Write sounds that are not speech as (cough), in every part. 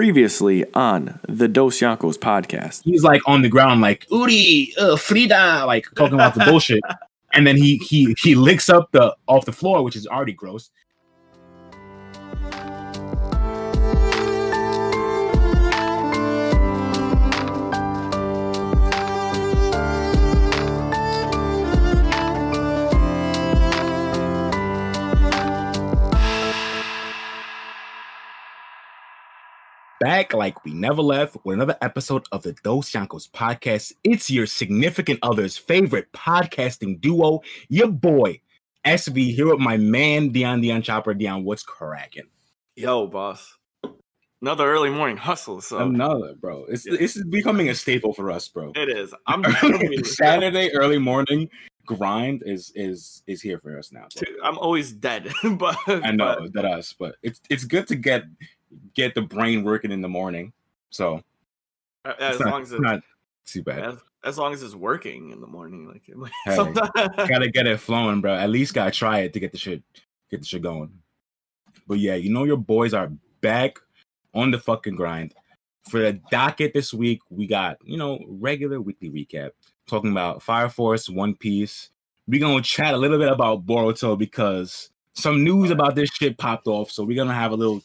Previously on the Dos Yankos podcast. He's like on the ground, like Uri, uh, Frida, like talking about the (laughs) bullshit. And then he he he licks up the off the floor, which is already gross. Back like we never left with another episode of the Dos Yankos podcast. It's your significant other's favorite podcasting duo, your boy SV here with my man Dion Dion Chopper. Dion, what's cracking? Yo, boss. Another early morning hustle. So another, bro. It's yeah. this is becoming a staple for us, bro. It is. (laughs) I'm Saturday early morning grind is is is here for us now. I'm always dead, (laughs) but I know but, that us, but it's it's good to get get the brain working in the morning. So uh, as not, long as it's not too bad. As, as, long as it's working in the morning, like, (laughs) hey, gotta get it flowing, bro. At least gotta try it to get the shit get the shit going. But yeah, you know your boys are back on the fucking grind. For the docket this week, we got you know regular weekly recap talking about Fire Force, One Piece. We're gonna chat a little bit about Boruto because some news about this shit popped off. So we're gonna have a little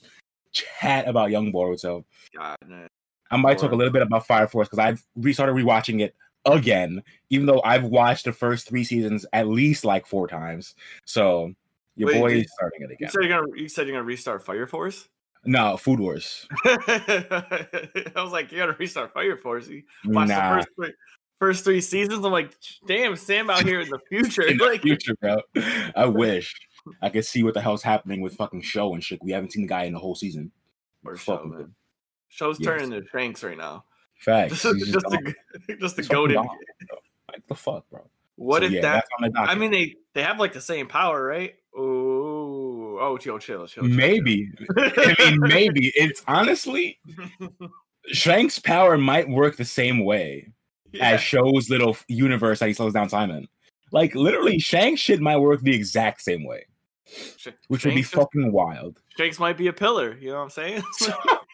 chat about Young Boruto. God, man. I might talk a little bit about Fire Force because I've restarted rewatching it again, even though I've watched the first three seasons at least like four times. So your Wait, boy is starting it again. You said you're gonna you said you're gonna restart Fire Force? No, Food Wars. (laughs) I was like, you gotta restart Fire Force. You watched nah. the first three, first three seasons. I'm like, damn, Sam out here in the (laughs) future. in (laughs) like, the future, bro. I wish. I can see what the hell's happening with fucking Sho and shit. We haven't seen the guy in the whole season. Or Sho, man. Sho's yes. turning into Shanks right now. Facts. (laughs) just, (laughs) just, a, just a. Like the fuck, bro. What so, if yeah, that? I mean, they they have like the same power, right? Oh, oh, chill, chill, chill. Maybe. I mean, maybe (laughs) it's honestly Shanks' power might work the same way yeah. as Sho's little universe that he slows down Simon. Like literally, Shanks shit might work the exact same way which Shanks would be fucking wild. Shanks might be a pillar. You know what I'm saying? (laughs)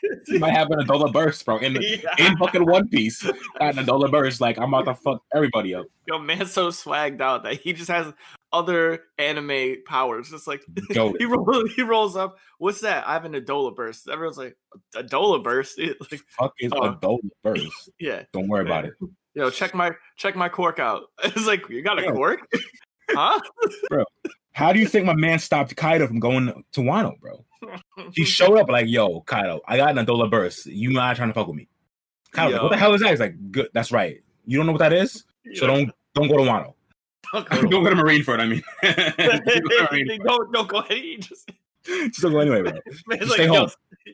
(laughs) he might have an Adolla burst, bro. In yeah. in fucking One Piece, (laughs) an Adolla burst. Like I'm about to fuck everybody up. Yo, man's so swagged out that he just has other anime powers. Just like he rolls, he rolls up. What's that? I have an Adolla burst. Everyone's like Adolla burst. like, fuck is uh, Adolla burst? yeah, don't worry about it. Yo, check my check my cork out. It's like you got a yeah. cork, huh, bro? How do you think my man stopped Kaido from going to Wano, bro? He showed up like, "Yo, Kaido, I got an Adolla burst. You not trying to fuck with me?" Kaido, like, what the hell is that? He's like, "Good, that's right. You don't know what that is, so don't don't go to Wano. (laughs) Don't go to, (laughs) don't go to Marineford. I mean, don't, go, don't go ahead. Just, just don't go anyway, bro. (laughs) Like, stay home.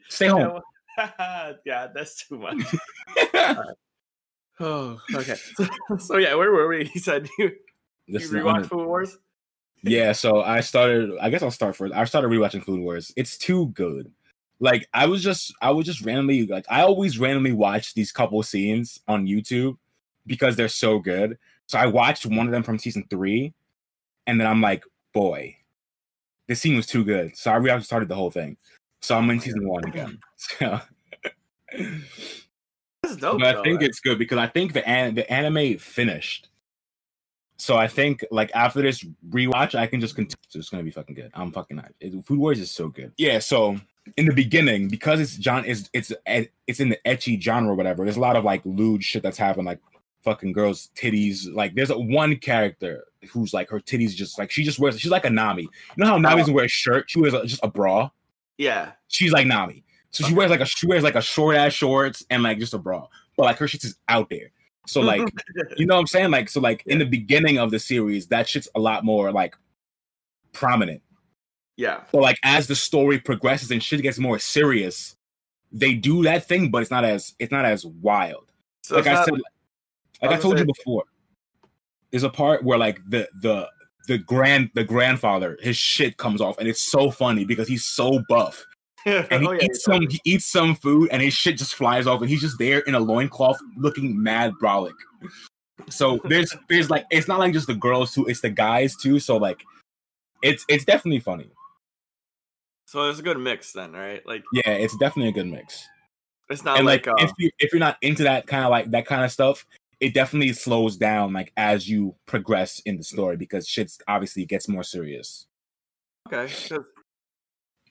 Stay home. yeah, that's too much. oh, okay. So, so, yeah, where were we? He said you, you rewatched Food Wars yeah, so I started. I guess I'll start first. I started rewatching Food Wars. It's too good. Like I was just, I was just randomly like, I always randomly watch these couple scenes on YouTube because they're so good. So I watched one of them from season three, and then I'm like, boy, this scene was too good. So I re started the whole thing. So I'm in season one again. (laughs) So. Dope, but I think it's good because I think the an- the anime finished so I think like after this rewatch, I can just continue. So it's gonna be fucking good. I'm fucking hyped. Food Wars is so good. Yeah. So in the beginning, because it's John is it's eh, it's in the ecchi genre or whatever. There's a lot of like lewd shit that's happening, like fucking girls' titties. Like there's a, one character who's like her titties just like she just wears. She's like a Nami. You know how Nami doesn't oh. wear a shirt? She wears a, just a bra. Yeah. She's like Nami. So she wears like a she wears like a short ass shorts and like just a bra. But like her shit is out there. So like, you know what I'm saying? Like, so like yeah. in the beginning of the series, that shit's a lot more like prominent. Yeah. But like as the story progresses and shit gets more serious, they do that thing, but it's not as it's not as wild. So like I not, said, like I, I told you before, there's a part where like the the the grand the grandfather his shit comes off and it's so funny because he's so buff (laughs) and he oh, yeah, eats some he eats some food and his shit just flies off and he's just there in a loincloth looking mad brolic. So there's there's like it's not like just the girls too, it's the guys too. So like it's it's definitely funny. So it's a good mix then, right? Like Yeah, it's definitely a good mix. It's not and like, like, uh, if you if you're not into that kind of like that kind of stuff, it definitely slows down like as you progress in the story because shit's obviously gets more serious. okay.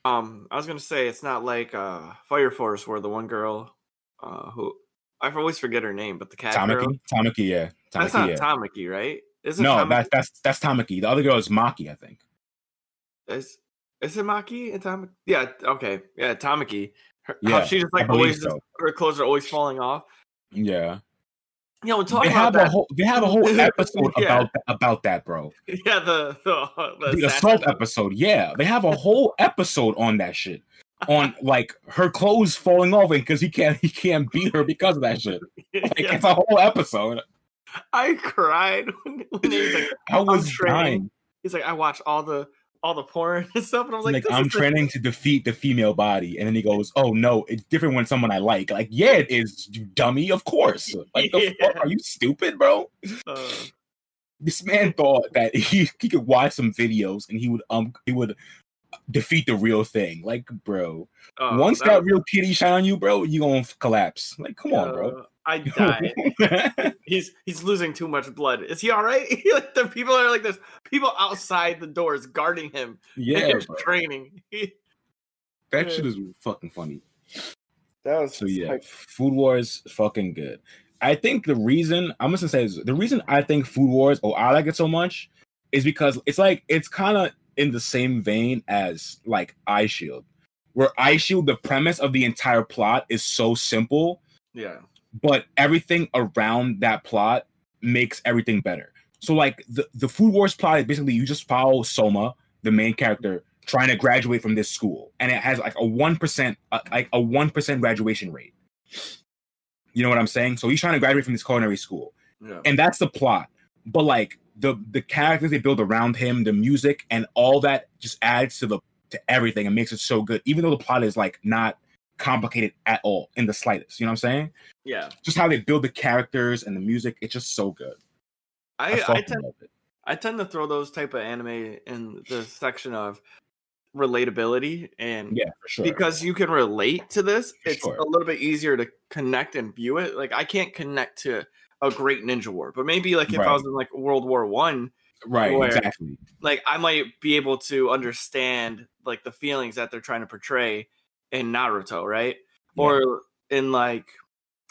Um, I was gonna say it's not like uh Fire Force where the one girl, uh, who I always forget her name, but the cat girl. Tamaki, Tamaki, yeah, That's not yeah. Tamaki, right? Is it no, Tamaki? that's that's that's Tamaki. The other girl is Maki, I think. Is is it Maki and Tamaki? Yeah, okay, yeah, Tamaki. Her, Yeah, she just like always, so. just, her clothes are always falling off. Yeah, Yeah, we're they talking have about a whole they have a whole (laughs) episode Yeah. about about that, bro. yeah, the the, the, The assault episode. Yeah, they have a whole episode on that shit. On like her clothes falling off, and because he can't he can't beat her because of that shit. (laughs) Like, Yeah, It's a whole episode. I cried (laughs) when, when he's like, I was dying. he's like, I watch all the all the porn (laughs) and stuff, and I was like, like I'm is the- training to defeat the female body, and then he goes, "Oh no, it's different when someone I like." Like, yeah, it is, you dummy. Of course. (laughs) Like, the Yeah. fuck? Are you stupid, bro? uh, This man thought that (laughs) he he could watch some videos and he would um he would defeat the real thing. Like, bro, uh, once that that real kitty shine on you, bro, you gonna collapse. Like, come on, bro. I (laughs) died. he's he's losing too much blood. Is he all right? (laughs) like the people are like there's people outside the doors guarding him. (laughs) yeah, He's training. that shit is fucking funny. that was So yeah, Food Wars is fucking good. I think the reason I'm just gonna say is the reason I think Food Wars or I like it so much is because it's like it's kind of in the same vein as like Eye Shield, where Eye Shield the premise of the entire plot is so simple, yeah. But everything around that plot makes everything better. So like the the Food Wars plot is basically you just follow Soma, the main character, trying to graduate from this school, and it has like a one percent, uh, like a one percent graduation rate. You know what I'm saying? So he's trying to graduate from this culinary school, Yeah. and that's the plot. But like the the characters they build around him, the music, and all that just adds to the to everything and makes it so good. Even though the plot is like not complicated at all in the slightest. You know what I'm saying? yeah. Just how they build the characters and the music, it's just so good. I, I, I, tend. I tend to throw those type of anime in the section of relatability and Yeah, for sure. because you can relate to this, For it's sure. a little bit easier to connect and view it. Like I can't connect to a great ninja war, but maybe like if Right. I was in like World War One, right, where- exactly. like I might be able to understand like the feelings that they're trying to portray in Naruto, right? Yeah. Or in like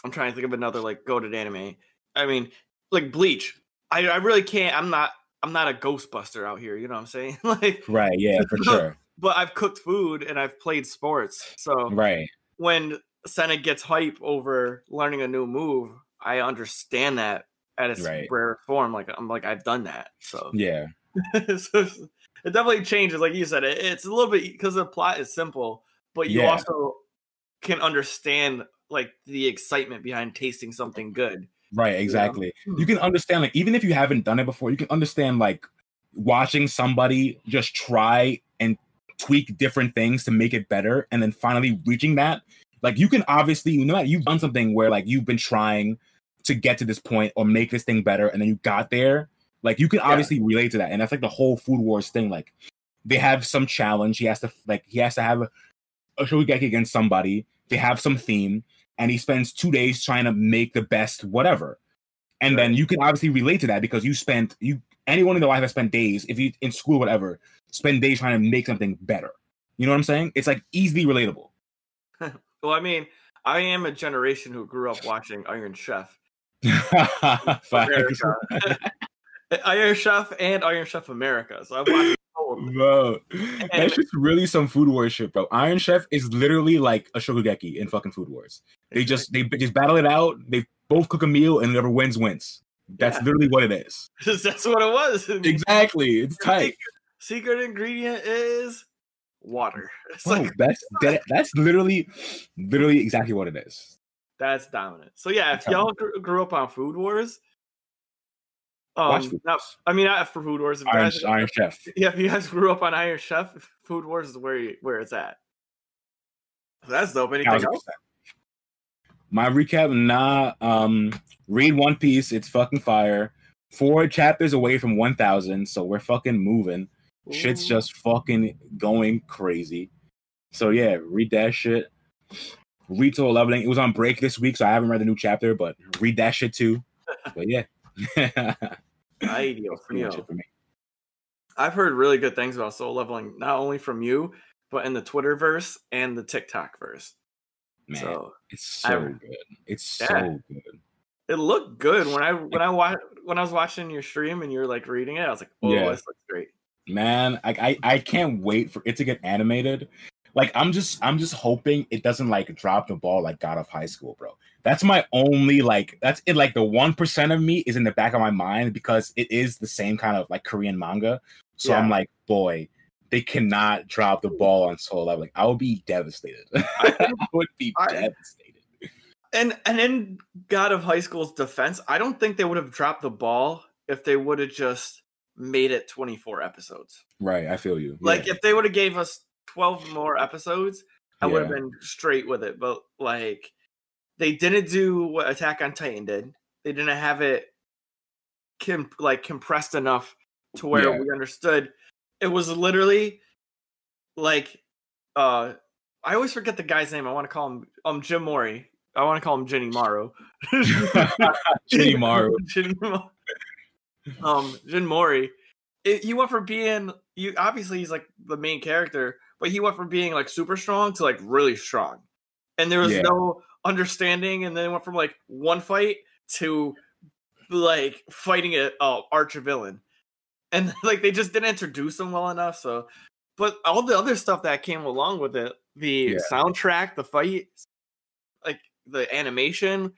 I'm trying to think of another like goaded anime. I mean, like Bleach. I, I really can't. I'm not. I'm not a Ghostbuster out here. You know what I'm saying? (laughs) like, Right, yeah, for (laughs) sure. but I've cooked food and I've played sports. So Right. when Sena gets hype over learning a new move, I understand that at its Right. rare form. Like I'm like I've done that. So (laughs) Yeah. so it definitely changes, like you said. It, it's a little bit because the plot is simple, but you Yeah. also can understand like the excitement behind tasting something good. Right, exactly. Hmm. You can understand like even if you haven't done it before, you can understand like watching somebody just try and tweak different things to make it better and then finally reaching that. Like you can obviously, you know, you've done something where like you've been trying to get to this point or make this thing better and then you got there. Like you can Yeah. obviously relate to that. And that's like the whole food wars thing. Like they have some challenge. He has to like he has to have shokugeki against somebody. They have some theme and he spends two days trying to make the best whatever. And then you can obviously relate to that because you spent you anyone in their life has spent days, if you in school, whatever, spend days trying to make something better. You know what I'm saying? It's like easily relatable. (laughs) Well, I mean, I am a generation who grew up watching Iron Chef. (laughs) (laughs) Iron Chef, and Iron Chef America. So I've watched. Oh. Bro, that's just really some food wars shit, bro. Iron Chef is literally like a shokugeki in fucking food wars. They just they just battle it out. They both cook a meal, and whoever wins wins. That's Yeah. literally what it is. (laughs) that's what it was. (laughs) Exactly. It's tight. Secret ingredient is water. (laughs) It's Bro, like that's that, that's literally literally exactly what it is. That's dominant. So yeah, if y'all grew up on Food Wars, um, Wars. I mean not for Food Wars. If Iron, guys, Iron Chef. (laughs) yeah, if you guys grew up on Iron Chef, Food Wars is where you, where it's at. So that's dope. Anything else? My recap, nah. Um, read One Piece. It's fucking fire. Four chapters away from one thousand, so we're fucking moving. Shit's just fucking going crazy. So yeah, read that shit. read Solo Leveling. It was on break this week, so I haven't read the new chapter, but read that shit too. (laughs) But yeah. (laughs) Ay, Dios mío. I've heard really good things about Solo Leveling, not only from you, but in the Twitterverse and the TikTok verse. Man, so it's so I, good. It's yeah, so good. It looked good when I when I wa- when I was watching your stream and you're like reading it. I was like, "Oh, yeah. this looks great." Man, I, I I can't wait for it to get animated. Like I'm just I'm just hoping it doesn't like drop the ball like God of High School, bro. That's my only like that's it. Like the one percent of me is in the back of my mind because it is the same kind of like Korean manga. So yeah. I'm like, boy, they cannot drop the ball on Solo Leveling. I would be devastated. (laughs) I would be I, devastated. And and in God of High School's defense, I don't think they would have dropped the ball if they would have just made it 24 episodes. Right, I feel you. Like yeah. if they would have gave us 12 more episodes, I yeah. would have been straight with it. But like they didn't do what Attack on Titan did. They didn't have it com- like compressed enough to where yeah. we understood. It was literally like uh I always forget the guy's name. I want to call him um Jim Mori. I want to call him Jenny Morrow. (laughs) Jenny Morrow. (laughs) Jenny Morrow. Um Jin Mori. It, he went from being you obviously he's like the main character, but he went from being like super strong to like really strong. And there was yeah. no understanding, and then went from like one fight to like fighting a uh, arch villain, and (laughs) like they just didn't introduce him well enough. So, but all the other stuff that came along with it, the yeah. soundtrack, the fight, like the animation,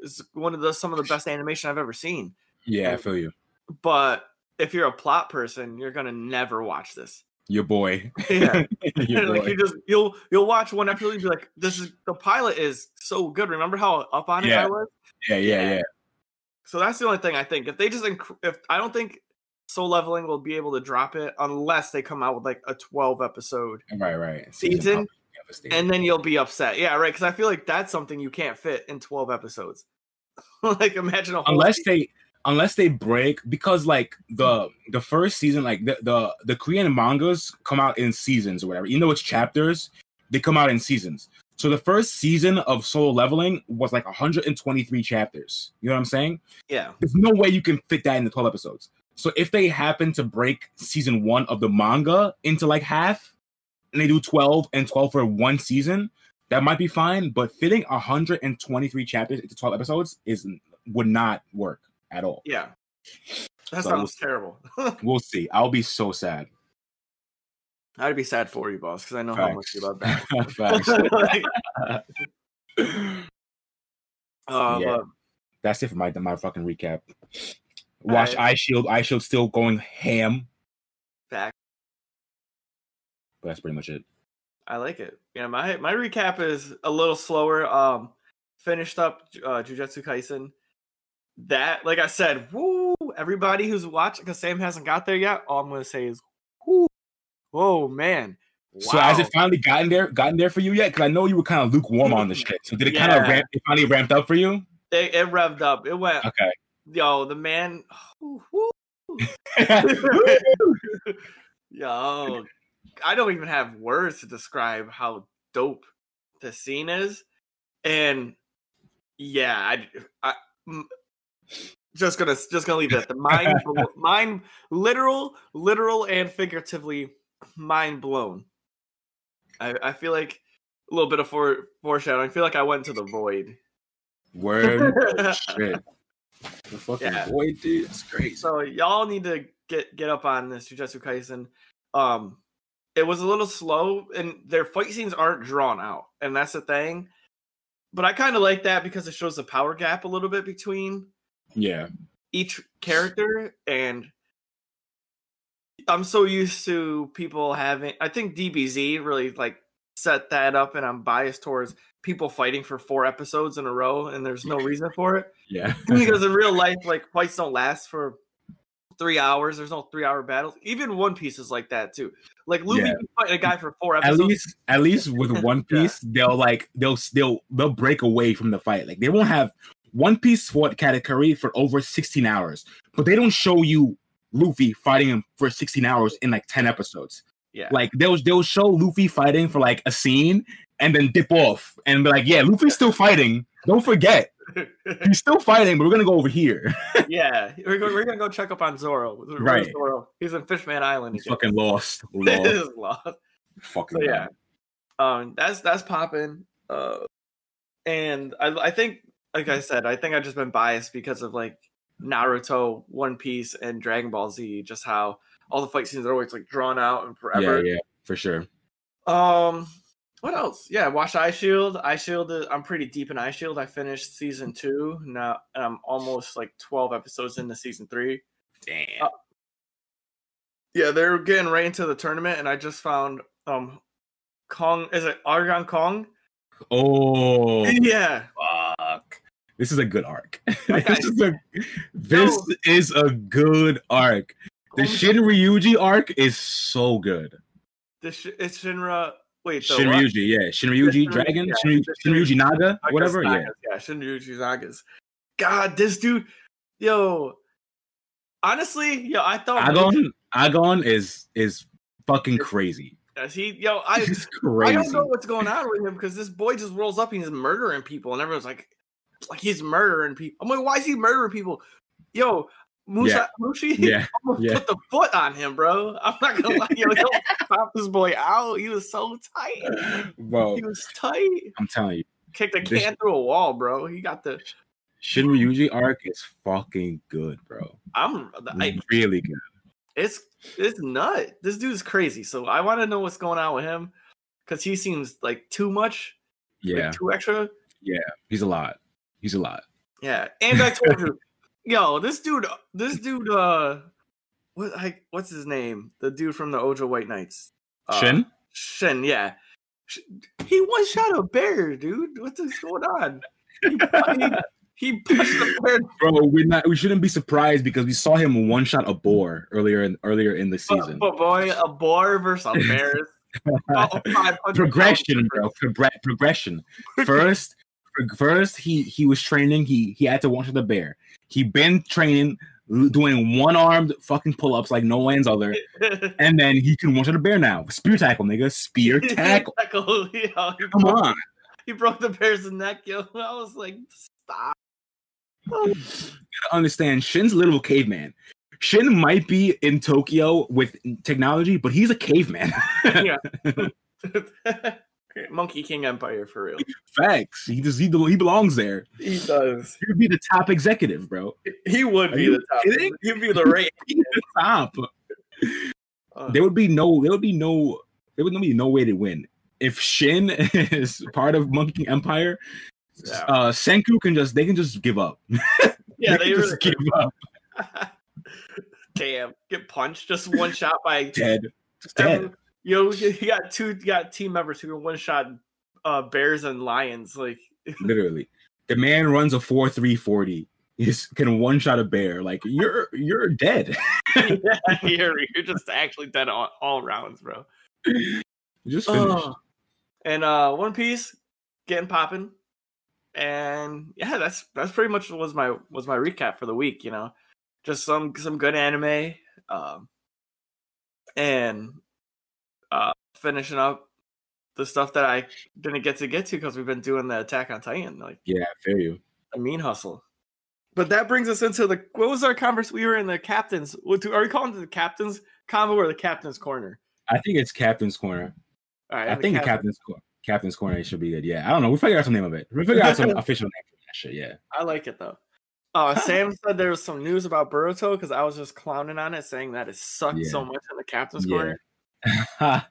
is one of the some of the best animation I've ever seen. Yeah, and, I feel you. But if you're a plot person, you're gonna never watch this your boy. Yeah, (laughs) your boy. like you just you'll you'll watch one episode and be like, "This is the pilot is so good." Remember how up on it. I was? Yeah, yeah, yeah. So that's the only thing I think. If they just inc- if I don't think Solo Leveling will be able to drop it unless they come out with like a twelve episode right right season, and then you'll be upset. Yeah, right. Because I feel like that's something you can't fit in twelve episodes. (laughs) like imagine unless season. they unless they break because like the the first season like the, the the korean mangas come out in seasons or whatever. Even though it's chapters they come out in seasons. So the first season of solo leveling was like 123 chapters. You know what i'm saying? Yeah. There's no way you can fit that in the 12 episodes. So if they happen to break season one of the manga into like half and they do 12 and 12 for one season that might be fine but fitting 123 chapters into 12 episodes is would not work at all. Yeah. That so sounds we'll, terrible. (laughs) we'll see. I'll be so sad. I'd be sad for you, boss, because I know Facts. how much you love that. uh, yeah. That's it for my my fucking recap. Watch I, Eyeshield. Eye Shield still going ham. Fact. But that's pretty much it. I like it. Yeah, my my recap is a little slower. Um, finished up uh, Jujutsu Kaisen that, like I said, woo, everybody who's watching, because Sam hasn't got there yet, all I'm going to say is, whoo, whoa, man. Wow. So has it finally gotten there, gotten there for you yet? Because I know you were kind of lukewarm on the mm, shit. So did it yeah. kind of ramp? It finally ramped up for you? It, it revved up. It went. Okay. Yo, the man. (laughs) yo, I don't even have words to describe how dope the scene is, and yeah, I, I just gonna just gonna leave it at the mind (laughs) mind literal literal and figuratively mind blown. I i feel like a little bit of fore, foreshadowing. I feel like i went to the void. Word. (laughs) Shit. The fucking yeah. void dude. It's great so y'all need to get get up on this jujutsu kaisen. Um it was a little slow and their fight scenes aren't drawn out and that's the thing. But i kind of like that because it shows the power gap a little bit between yeah each character and I'm so used to people having I think DBZ really like set that up and I'm biased towards people fighting for four episodes in a row and there's no reason for it. Yeah. (laughs) because in real life (laughs) like fights don't last for 3 hours. There's no 3 hour battles. Even One Piece is like that too. Like Luffy yeah. can fight a guy for 4 episodes. At least at least with (laughs) One Piece yeah. they'll like they'll they'll they'll break away from the fight. Like they won't have one Piece fought Katakuri for over 16 hours, but they don't show you Luffy fighting him for 16 hours in like 10 episodes. Yeah. Like they'll they'll show Luffy fighting for like a scene and then dip off and be like, yeah, Luffy's still fighting. Don't forget, (laughs) he's still fighting, but we're gonna go over here. (laughs) yeah, we're, we're gonna go check up on Zoro. Right. Zoro? He's in Fishman Island. He's again. fucking lost. (laughs) Lost. is lost. fucking So yeah, um, that's that's popping. Uh, and I I think, like I said, I think I've just been biased because of like Naruto, One Piece, and Dragon Ball Z. Just how all the fight scenes are always like drawn out and forever. yeah, for sure. Um, what else? Yeah, watch Eye Shield. Eye Shield. I'm pretty deep in Eye Shield. I finished season two now, and I'm almost like 12 episodes into season three. Damn. Uh, Yeah, they're getting right into the tournament, and I just found um Kong. Is it Argon Kong? oh, (laughs) Yeah, fuck. This is a good arc. (laughs) Okay. this is a this is a good arc. The Shin Ryuji arc is so good. The Sh- it's Shinra. Wait, the Shin what? Ryuji, yeah. Shin Ryuji Dragon, yeah, Shin, the Shin Shin- Ryuji Naga, whatever. Yeah. Nagas, yeah, Shinryuji Nagas. God, this dude, yo. Honestly, yo, I thought Agon, Agon is is fucking crazy. Yes, he, yo, I, I don't know what's going on with him because this boy just rolls up and he's murdering people, and everyone's like, like he's murdering people. I'm like, why is he murdering people? Yo, Musa, Mushi, (laughs) Yeah, almost yeah. put the foot on him, bro. I'm not gonna lie, yo, don't (laughs) pop this boy out. He was so tight. bro. He was tight. I'm telling you, Kicked a This- can through a wall, bro. He got the. Shin Ryuji arc is fucking good, bro. I'm. I, really good. it's it's nut. This dude's crazy. So I want to know what's going on with him because he seems like too much. like, Yeah, too extra. Yeah, he's a lot. He's a lot. Yeah, and I told you, (laughs) yo, this dude, this dude, uh, what, I, what's his name? The dude from the Ojo White Knights, uh, Shin? Shin, yeah, he one shot a bear, dude. What's this going on? He, he, he pushed the bear. Bro, we're not we shouldn't be surprised because we saw him one shot a boar earlier in earlier in the season. But, but boy, a boar versus a bear. (laughs) oh, progression, bro. Progr- progression. (laughs) First, first he he was training. He he had to shot the bear. He been training, doing one armed fucking pull ups like no one's other, (laughs) and then he can one shot the bear now. Spear tackle, nigga. Spear (laughs) tackle. Tackle, (laughs) Come broke- on. He broke the bear's neck, yo. I was like, stop. You gotta understand, Shin's a little caveman. Shin might be in Tokyo with technology, but he's a caveman. Monkey King Empire for real. Facts. He just he, he belongs there. He does. He would be the top executive, bro. He would Are be the top. kidding? He'd be the right. (laughs) He's the top. Uh, There would be no. There would be no. There would be no way to win if Shin (laughs) is part of Monkey King Empire. Yeah. Uh, Senku can just they can just give up. (laughs) yeah, they they can really just give up. Damn, get punched just one shot by Dead. Just dead. Yo, you got two, you got team members who can one shot uh, bears and lions. Like, (laughs) Literally, the man runs a four three forty. He's can one shot a bear. Like you're you're dead. (laughs) yeah, you're, you're just actually dead all, all rounds, bro. just finished. Oh. And uh One Piece getting popping. And yeah, that's that's pretty much was my was my recap for the week, you know. Just some some good anime. Um and uh finishing up the stuff that I didn't get to get to because we've been doing the Attack on Titan, like Yeah, I feel you. a mean hustle. But that brings us into the what was our converse? We were in the captains. What do, are we calling it the captains convo or the captain's corner? I think it's Captain's Corner. All right, I think the captain- Captain's Corner. Captain's Corner should be good. Yeah, I don't know. We figure out some name of it. We figure out some (laughs) official name for that shit. Yeah. I like it though. Uh, (laughs) Sam said there was some news about Boruto because I was just clowning on it, saying that it sucked Yeah. so much in the captain's Yeah. corner. (laughs)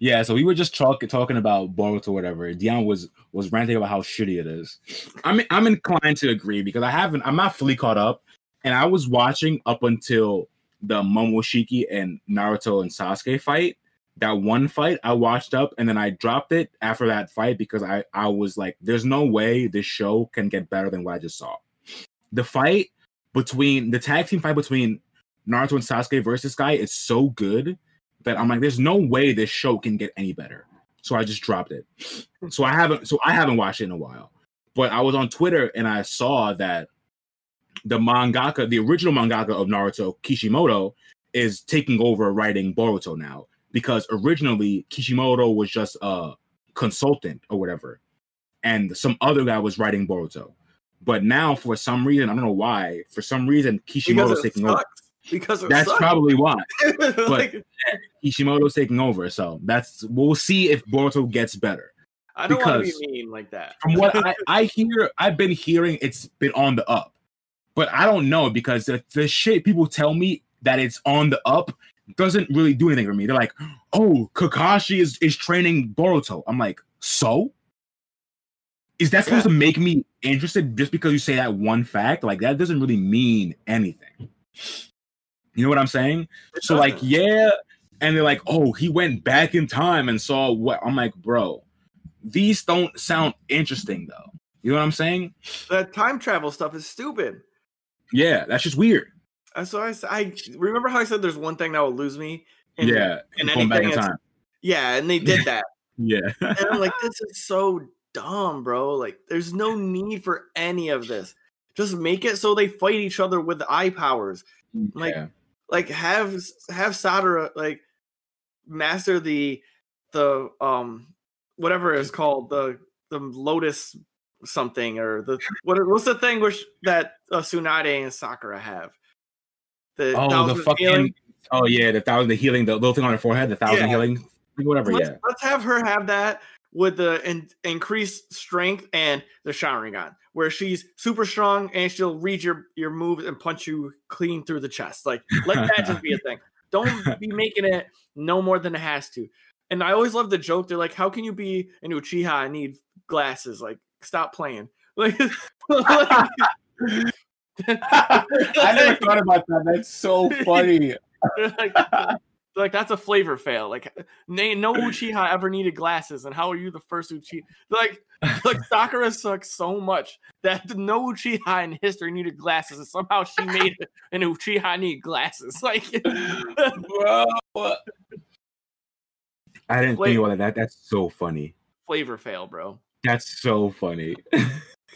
yeah, so we were just talking talking about Boruto or whatever. Dion was was ranting about how shitty it is. I'm I'm inclined to agree because I haven't I'm not fully caught up, and I was watching up until the Momoshiki and Naruto and Sasuke fight. That one fight I watched up and then I dropped it after that fight because I I was like, there's no way this show can get better than what I just saw. The fight between the tag team fight between Naruto and Sasuke versus Guy is so good that I'm like, there's no way this show can get any better. So I just dropped it. So I haven't so I haven't watched it in a while. But I was on Twitter and I saw that the mangaka, the original mangaka of Naruto, Kishimoto, is taking over writing Boruto now. because originally Kishimoto was just a consultant or whatever, and some other guy was writing Boruto. But now, for some reason, I don't know why, for some reason, Kishimoto's taking sucks. over. Because that's probably why. (laughs) like, but Kishimoto's taking over, so that's we'll see if Boruto gets better. I don't want to be mean like that. from what I, (laughs) I hear, I've been hearing it's been on the up, but I don't know because the, the shit people tell me that it's on the up doesn't really do anything for me. They're like, "Oh, Kakashi is is training Boruto." I'm like, "So? Is that supposed yeah. to make me interested just because you say that one fact? Like that doesn't really mean anything." You know what I'm saying? So like, yeah, and they're like, "Oh, he went back in time and saw what." I'm like, "Bro, these don't sound interesting though." You know what I'm saying? That time travel stuff is stupid. Yeah, that's just weird. Uh, so I, I remember how I said there's one thing that will lose me. And, yeah, and going back in time. Yeah, and they did that. (laughs) yeah, and I'm like, this is so dumb, bro. Like, there's no need for any of this. Just make it so they fight each other with eye powers. Like, yeah. Like have have Sadara like master the the um whatever it's called the the Lotus something or the what what's the thing which that uh, Tsunade and Sakura have the oh, the fucking. Healing. Oh yeah, the thousand the healing, the little thing on her forehead, the thousand yeah. healing, whatever. Let's, yeah, let's have her have that with the in, increased strength and the Sharingan, where she's super strong and she'll read your your moves and punch you clean through the chest. Like let that just be a (laughs) thing. Don't be making it no more than it has to. And I always love the joke. They're like, "How can you be an Uchiha and need glasses? Like, stop playing." (laughs) Like, like (laughs) I never thought about that. That's so funny. like, like, that's a flavor fail. Like no Uchiha ever needed glasses, and how are you the first Uchiha? Like (laughs) like Sakura sucks so much that no Uchiha in history needed glasses, and somehow she made (laughs) an Uchiha need glasses. (laughs) Like, bro, I didn't flavor. think about that. That's so funny. Flavor fail, bro. That's so funny.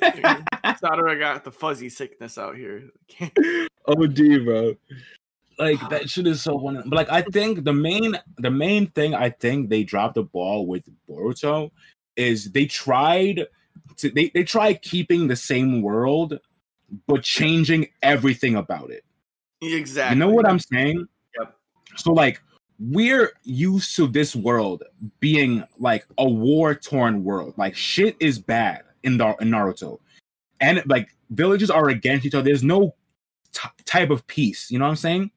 Sadara got the fuzzy sickness out here. oh, bro. Like that shit is so. But like I think the main the main thing I think they dropped the ball with Boruto is they tried to they, they tried keeping the same world but changing everything about it. Exactly. You know what I'm saying? Yep. So like we're used to this world being like a war torn world. Like shit is bad in, the, in Naruto, and like villages are against each other. There's no t- type of peace. You know what I'm saying?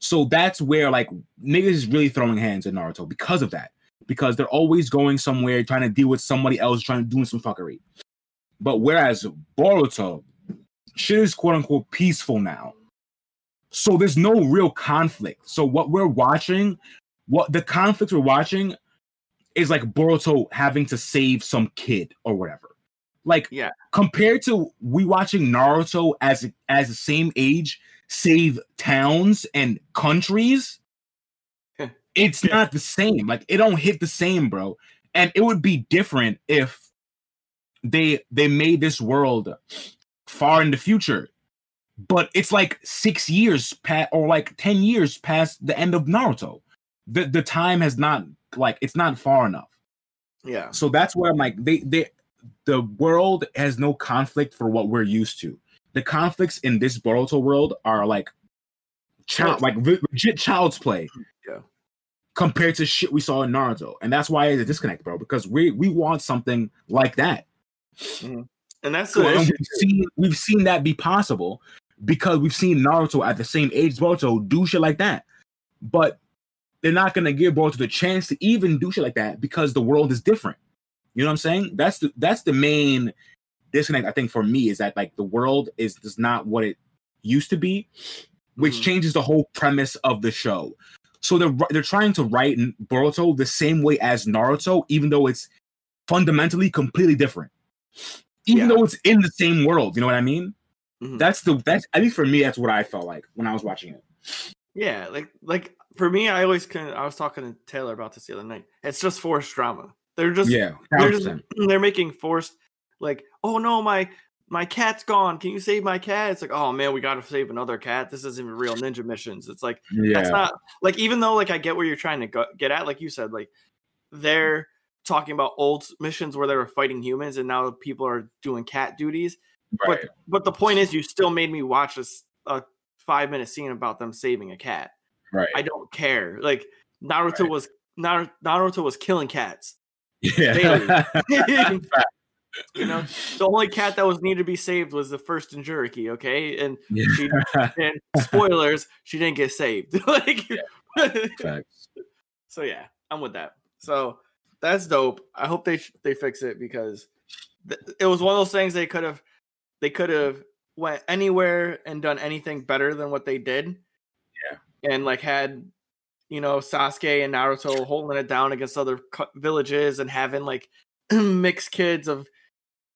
So that's where like niggas is really throwing hands at Naruto because of that. Because they're always going somewhere trying to deal with somebody else trying to do some fuckery. But whereas Boruto, shit is quote unquote peaceful now. So there's no real conflict. So what we're watching, what the conflict we're watching is like Boruto having to save some kid or whatever. Like, yeah, compared to we watching Naruto as as the same age save towns and countries, it's yeah. not the same. Like, it don't hit the same, bro. And it would be different if they they made this world far in the future. But it's like six years past, or like ten years past the end of Naruto. The the time has not like it's not far enough. Yeah. So that's where I'm like they they the world has no conflict for what we're used to. The conflicts in this Boruto world are like child like legit child's play. Yeah. Compared to shit we saw in Naruto. And that's why it's a disconnect, bro, because we we want something like that. Mm-hmm. And that's the we've seen we've seen that be possible because we've seen Naruto at the same age as Boruto do shit like that. But they're not gonna give Boruto the chance to even do shit like that because the world is different. You know what I'm saying? That's the that's the main disconnect I think for me is that like the world is is not what it used to be, which mm. changes the whole premise of the show. So they're they're trying to write Boruto the same way as Naruto, even though it's fundamentally completely different. Even yeah. though it's in the same world, you know what I mean? Mm-hmm. That's the that's at least for me, that's what I felt like when I was watching it. Yeah, like like for me, I always kind I was talking to Taylor about this the other night. It's just forced drama. They're just yeah, they're just (clears throat) they're making forced like oh no my my cat's gone. Can you save my cat? It's like, oh man, we got to save another cat. This isn't real ninja missions. It's like Yeah. that's not like even though like I get where you're trying to go, get at, like you said, like they're talking about old missions where they were fighting humans and now people are doing cat duties. right. But but the point is, you still made me watch this a five minute scene about them saving a cat. right. I don't care. Like Naruto Right. was Nar- Naruto was killing cats. Yeah. (laughs) (laughs) You know, the only cat that was needed to be saved was the first Jinchuriki, okay? And she (laughs) and spoilers, she didn't get saved. like Facts. so yeah, I'm with that. So that's dope. I hope they they fix it because th- it was one of those things they could have they could have went anywhere and done anything better than what they did. Yeah. And like had you know Sasuke and Naruto holding it down against other villages and having like (clears throat) mixed kids of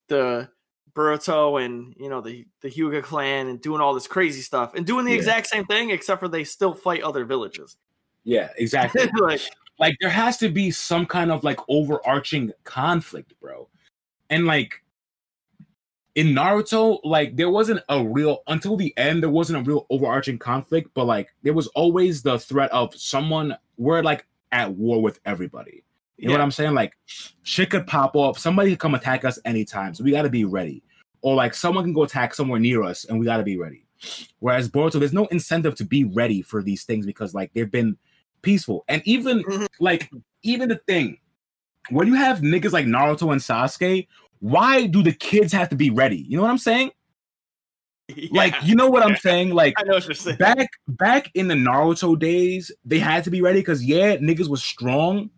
the Boruto and you know the the Hyuga clan and doing all this crazy stuff and doing the Yeah. exact same thing except for they still fight other villages. Yeah, exactly. (laughs) like like there has to be some kind of like overarching conflict, bro. And like in Naruto, like there wasn't a real until the end, there wasn't a real overarching conflict, but like there was always the threat of someone we're like at war with everybody. You know what I'm saying? Like shit could pop off, somebody could come attack us anytime, so we gotta be ready. Or like someone can go attack somewhere near us and we gotta be ready. Whereas Boruto, there's no incentive to be ready for these things because like they've been peaceful. And even Mhm. like even the thing when you have niggas like Naruto and Sasuke, why do the kids have to be ready? You know what I'm saying? (laughs) Like, you know what I'm saying? Like I know what you're saying. back back in the Naruto days, they had to be ready because yeah, niggas was strong.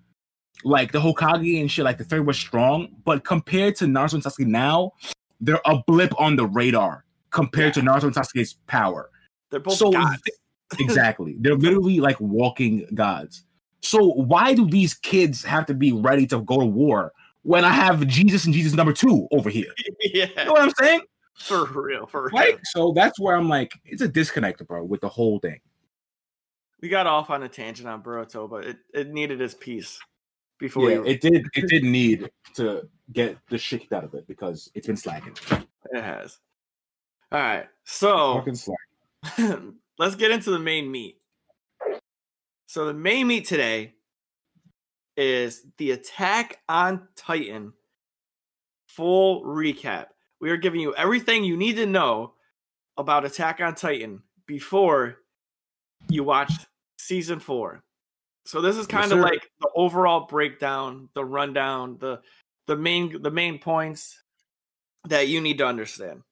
Like the Hokage and shit, like the third was strong. But compared to Naruto and Sasuke now, they're a blip on the radar compared to Naruto and Sasuke's power. They're both so gods. (laughs) exactly. They're literally like walking gods. So why do these kids have to be ready to go to war when I have Jesus and Jesus number two over here? (laughs) You know what I'm saying? for real, for real. Right. So that's where I'm like, it's a disconnect, bro, with the whole thing. We got off on a tangent on Boruto, but it, it needed its piece before Yeah, we, it did. It did need to get the shit out of it because it's been slacking. it has. All right, so (laughs) let's get into the main meat. So the main meat today is the Attack on Titan full recap. We are giving you everything you need to know about Attack on Titan before you watch season 4. So this is kind of like the overall breakdown, the rundown, the the main the main points that you need to understand.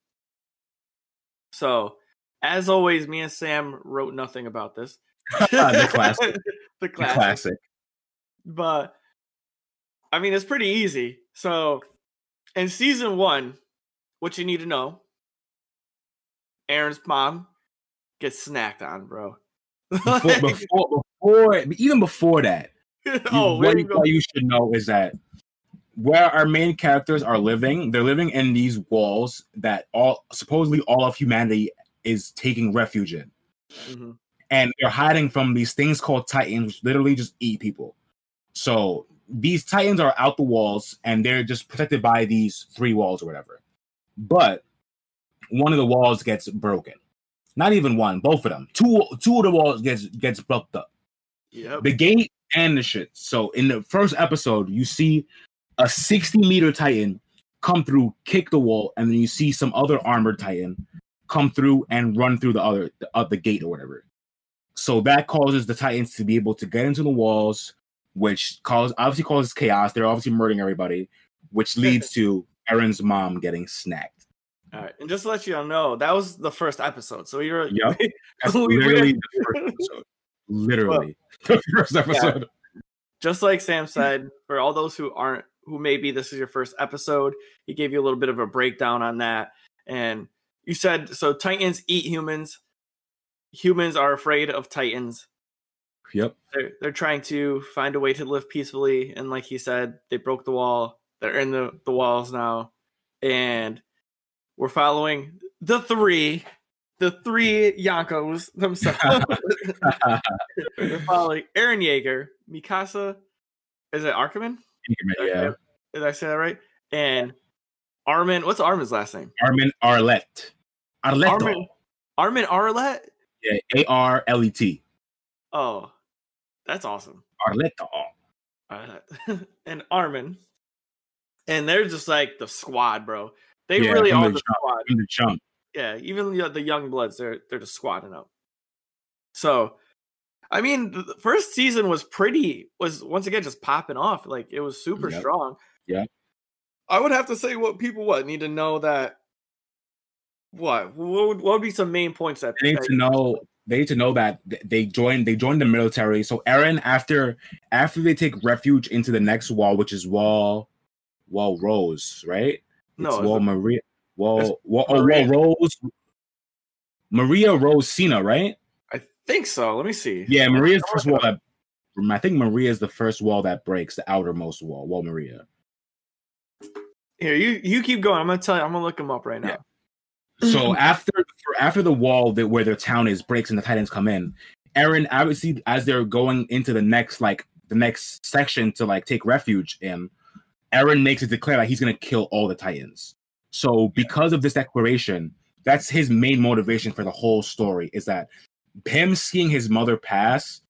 So, as always, me and Sam wrote nothing about this. (laughs) The classic. (laughs) the The classic. But I mean, it's pretty easy. So, in season one, what you need to know Eren's mom gets snacked on, bro. (laughs) Before, before, before, even before that, (laughs) oh, what, you you, go? what you should know is that where our main characters are living, they're living in these walls that all supposedly all of humanity is taking refuge in. Mhm. and they're hiding from these things called titans, which literally just eat people. So these titans are out the walls, and they're just protected by these three walls or whatever. But one of the walls gets broken. Not even one, both of them. Two two of the walls gets gets broke up. Yep. The gate and the shit. So in the first episode, you see a 60 meter titan come through, kick the wall, and then you see some other armored titan come through and run through the other the, uh, the gate or whatever. So that causes the titans to be able to get into the walls, which cause obviously causes chaos. They're obviously murdering everybody, which (laughs) leads to Eren's mom getting snacked. All right, and just to let you all know, that was the first episode. So you're Yep. (laughs) That's We- we- literally the (laughs) first episode. Literally the first episode. just like Sam said, for all those who aren't, who maybe this is your first episode, he gave you a little bit of a breakdown on that. And you said, so Titans eat humans. Humans are afraid of Titans. Yep. They're, they're trying to find a way to live peacefully. And like he said, they broke the wall. They're in the, the walls now. And we're following the three, the three Yonkos themselves. (laughs) We're following Eren Yeager, Mikasa. Is it Arkerman? Yeah. Did I say that right? And Armin. What's Armin's last name? Armin Arlette. Arletto. Armin. Armin Arlette. Yeah, A R L E T. Oh, that's awesome. Arletto. Uh, Arlette. (laughs) and Armin. And they're just like the squad, bro. They Yeah, really are the squad. The jump. Yeah, even the, the young bloods, they're they're just squatting up. So, I mean, the the first season was pretty was once again just popping off. Like it was super Yep. strong. Yeah. I would have to say what people what need to know that. What what would, what would be some main points that They need to know. They need to know that they joined. They joined the military. So Eren, after after they take refuge into the next wall, which is wall, wall Rose, right? No, it's it's wall a- Maria. Wall, wall, oh, Maria. wall Rose. Maria Rose Sina, right? I think so. Let me see. Yeah, Maria's the first wall that. I think Maria is the first wall that breaks, the outermost wall. Wall Maria. Here, you you keep going. I'm gonna tell you. I'm gonna look them up right now. So (laughs) after after the wall that where their town is breaks and the Titans come in, Eren obviously as they're going into the next like the next section to like take refuge in, Eren makes it declare that he's gonna kill all the Titans. So because of this declaration, that's his main motivation for the whole story is that him seeing his mother pass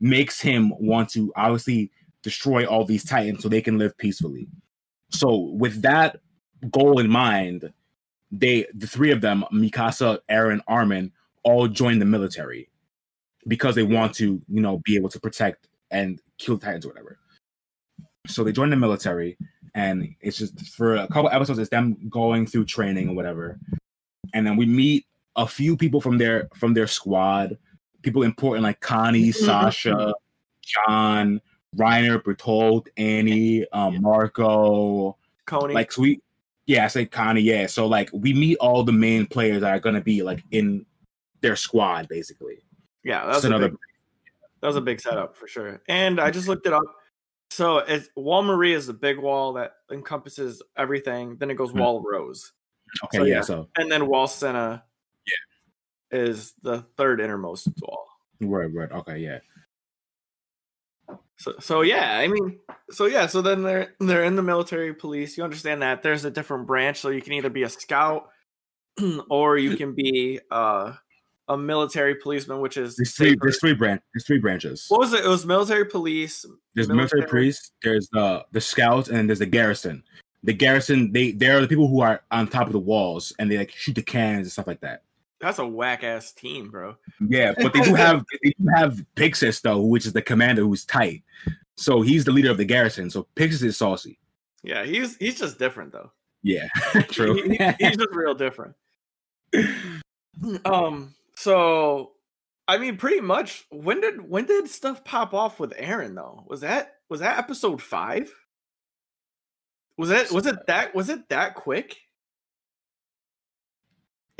makes him want to obviously destroy all these Titans so they can live peacefully. So with that goal in mind, they the three of them, Mikasa, Eren, Armin, all join the military because they want to, you know, be able to protect and kill Titans or whatever. So they join the military, and it's just for a couple episodes, it's them going through training or whatever. And then we meet a few people from their from their squad, people important like Connie, Sasha, Jean, Reiner, Bertolt, Annie, um, Marco, Connie. like so we yeah i say connie yeah so like we meet all the main players that are going to be like in their squad basically yeah, that Just was a another big, that was a big setup for sure. And I just looked it up. So it's Wall Maria is the big wall that encompasses everything. Then it goes Mhm. Wall Rose, okay So, yeah, yeah. so and then Wall Sina. Yeah, is the third innermost wall. Right. Right. okay yeah So, so yeah, I mean, so yeah, so then they're they're in the military police. You understand that there's a different branch, so you can either be a scout (clears throat) or you can be uh, a military policeman, which is there's three there's three branch there's three branches What was it? It was military police. there's military, military- police there's the the scouts and then there's the garrison the garrison they they're the people who are on top of the walls and they like shoot the cannons and stuff like that That's a whack ass team, bro. Yeah, (laughs) but they do have they do have Pixis though, which is the commander who's tight. So he's the leader of the garrison. So Pixis is saucy. Yeah, he's he's just different though. Yeah, (laughs) (laughs) true. He- he- he's just real different. (clears throat) Um. So, I mean, pretty much. When did when did stuff pop off with Eren though? Was that was that episode five? Was that was it that was it that quick?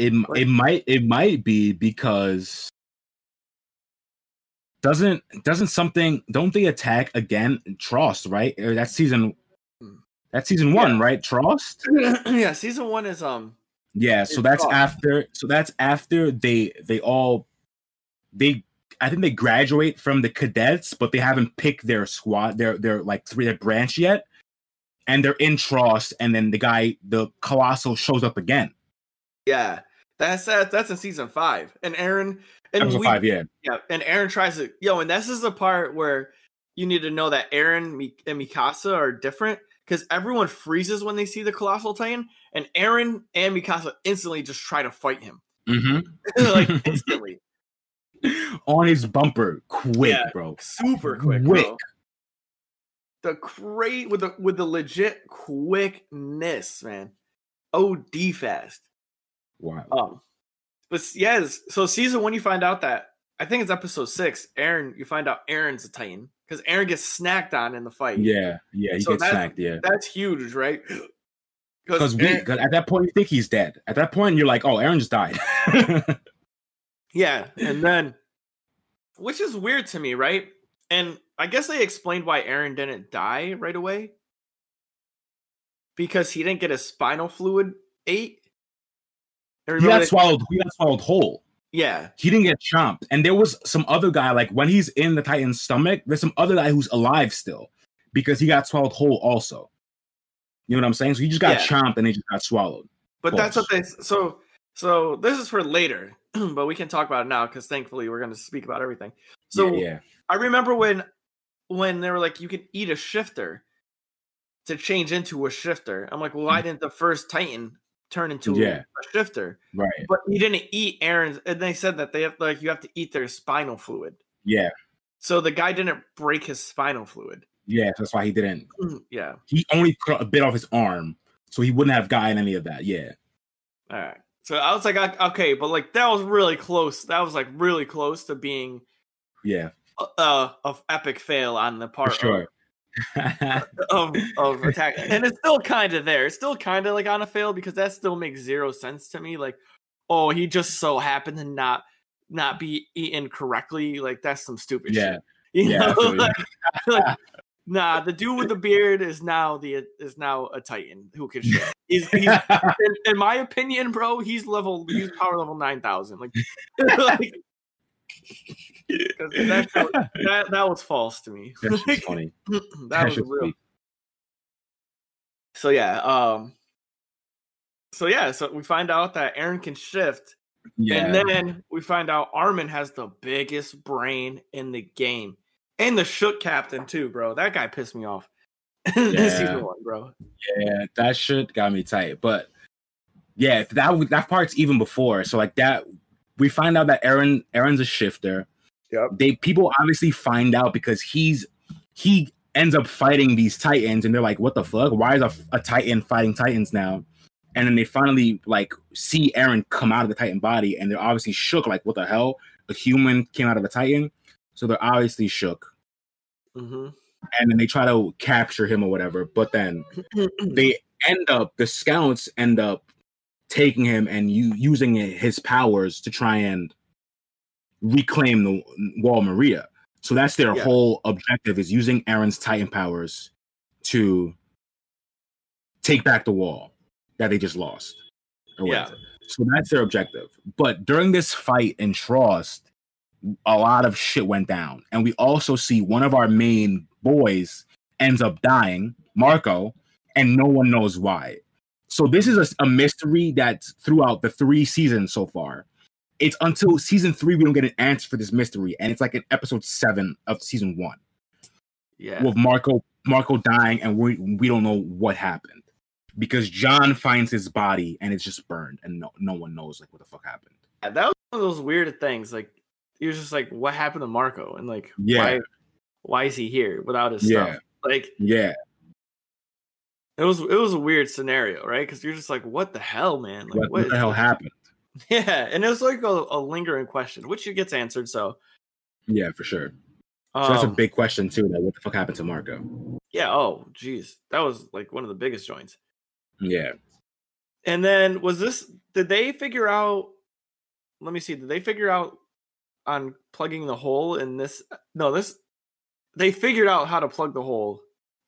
It it might it might be because doesn't doesn't something don't they attack again Trost right? Or That's season that's season one, Yeah. right? Trost. (clears throat) yeah, season one is um. Yeah, so that's Trost. after so that's after they they all they I think they graduate from the cadets, but they haven't picked their squad, their their like three their branch yet. And they're in Trost, and then the guy, the colossal, shows up again. Yeah, that's that, that's in season five, and Eren and we, five, yeah. Yeah, and Eren tries to yo, and this is the part where you need to know that Eren and Mikasa are different because everyone freezes when they see the colossal titan, and Eren and Mikasa instantly just try to fight him, Mm-hmm. (laughs) like (laughs) instantly, on his bumper, quick, Yeah. bro. super quick, Quick. bro. The great with the with the legit quickness, man. OD fast. Wow. Um, but yes, so season one, you find out that I think it's episode six. Eren, you find out Eren's a Titan because Eren gets snacked on in the fight. yeah, yeah, he So gets snacked. Yeah, that's huge, right? (gasps) because we cause at that point you think he's dead. At that point you're like, oh, Eren just died. (laughs) yeah, and then which is weird to me, right? And I guess they explained why Eren didn't die right away because he didn't get his spinal fluid ate. He got swallowed. He got swallowed whole. yeah, He didn't get chomped. And there was some other guy, like when he's in the Titan's stomach, there's some other guy who's alive still because he got swallowed whole also. You know what I'm saying? So he just got Yeah. chomped and he just got swallowed. But that's what they so so this is for later, (clears throat) but we can talk about it now because thankfully we're going to speak about everything. So yeah, yeah. I remember when when they were like you can eat a shifter to change into a shifter. I'm like, well, why mm. didn't the first Titan turn into Mm-hmm. Yeah. a shifter? right. But he didn't eat Eren's, and they said that they have like you have to eat their spinal fluid. Yeah, So the guy didn't break his spinal fluid. yeah. That's why he didn't. Yeah. He only cut a bit off his arm, so he wouldn't have gotten any of that. Yeah, All right. So I was like, okay, but like that was really close. That was like really close to being yeah, uh of epic fail on the for part sure. of, (laughs) of of attack, and it's still kind of there. It's still kind of like on a fail because that still makes zero sense to me. Like, oh, he just so happened to not not be eaten correctly. Like that's some stupid Yeah. shit. (laughs) You Yeah, know, like, like, nah, the dude with the beard is now the is now a titan who can shit. (laughs) He's, he's in, in my opinion, bro, he's level he's power level nine thousand. Like, like that, (laughs) that that was false to me. That's just funny. (laughs) that That's was real. funny. So yeah, um, so yeah, so we find out that Eren can shift, Yeah, and then we find out Armin has the biggest brain in the game, and the shook captain too, bro. That guy pissed me off. (laughs) Yeah. one, bro. yeah, that shit got me tight. But yeah, that that part's even before. So like that, we find out that Eren Eren's a shifter. Yep. They people obviously find out because he's he ends up fighting these titans, and they're like, "What the fuck? Why is a, a titan fighting titans now?" And then they finally like see Eren come out of the titan body, and they're obviously shook. Like, what the hell? A human came out of a titan, so they're obviously shook. hmm And then they try to capture him or whatever, but then (clears throat) they end up the scouts end up taking him and you using his powers to try and reclaim the wall maria so that's their Yeah. whole objective is using eren's titan powers to take back the wall that they just lost or Yeah. whatever. so that's their objective but during this fight in trost a lot of shit went down and we also see one of our main boys ends up dying marco and no one knows why. So this is a, a mystery that's throughout the three seasons so far. It's until season three we don't get an answer for this mystery, and it's like in episode seven of season one Yeah, with Marco Marco dying, and we we don't know what happened because Jean finds his body and it's just burned, and no no one knows like what the fuck happened. that was one of those weird things. Like he was just like, "What happened to Marco?" And like, Yeah. why, why is he here without his Yeah. stuff? Like, Yeah, it was it was a weird scenario, right? Because you're just like, "What the hell, man? Like, what, what the hell happened? (laughs) Yeah, and it was like a, a lingering question, which it gets answered. So, Yeah, for sure. um, So that's a big question too. Like, what the fuck happened to Marco? yeah. Oh, geez, that was like one of the biggest joints. Yeah, And then was this? Did they figure out? Let me see. Did they figure out on plugging the hole in this? No, this. They figured out how to plug the hole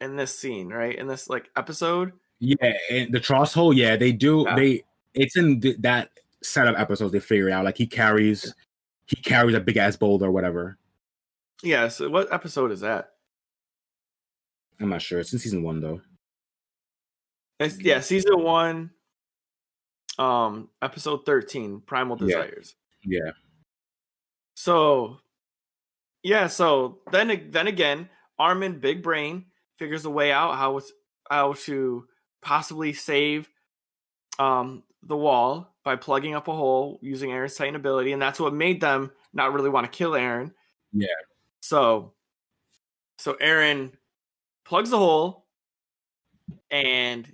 in this scene, right? In this like episode. Yeah, and the Trost hole, yeah, they do. Yeah. They it's in th- that set of episodes. They figure it out like he carries, he carries a big ass boulder or whatever. Yeah. So what episode is that? I'm not sure. It's in season one though. It's, yeah, season one, um, episode thirteen, Primal Desires. Yeah, So, yeah. So then, then again, Armin, big brain, figures a way out how it's how to possibly save um the wall by plugging up a hole using Eren's Titan ability, and that's what made them not really want to kill Eren. Yeah. So, so Eren plugs the hole, and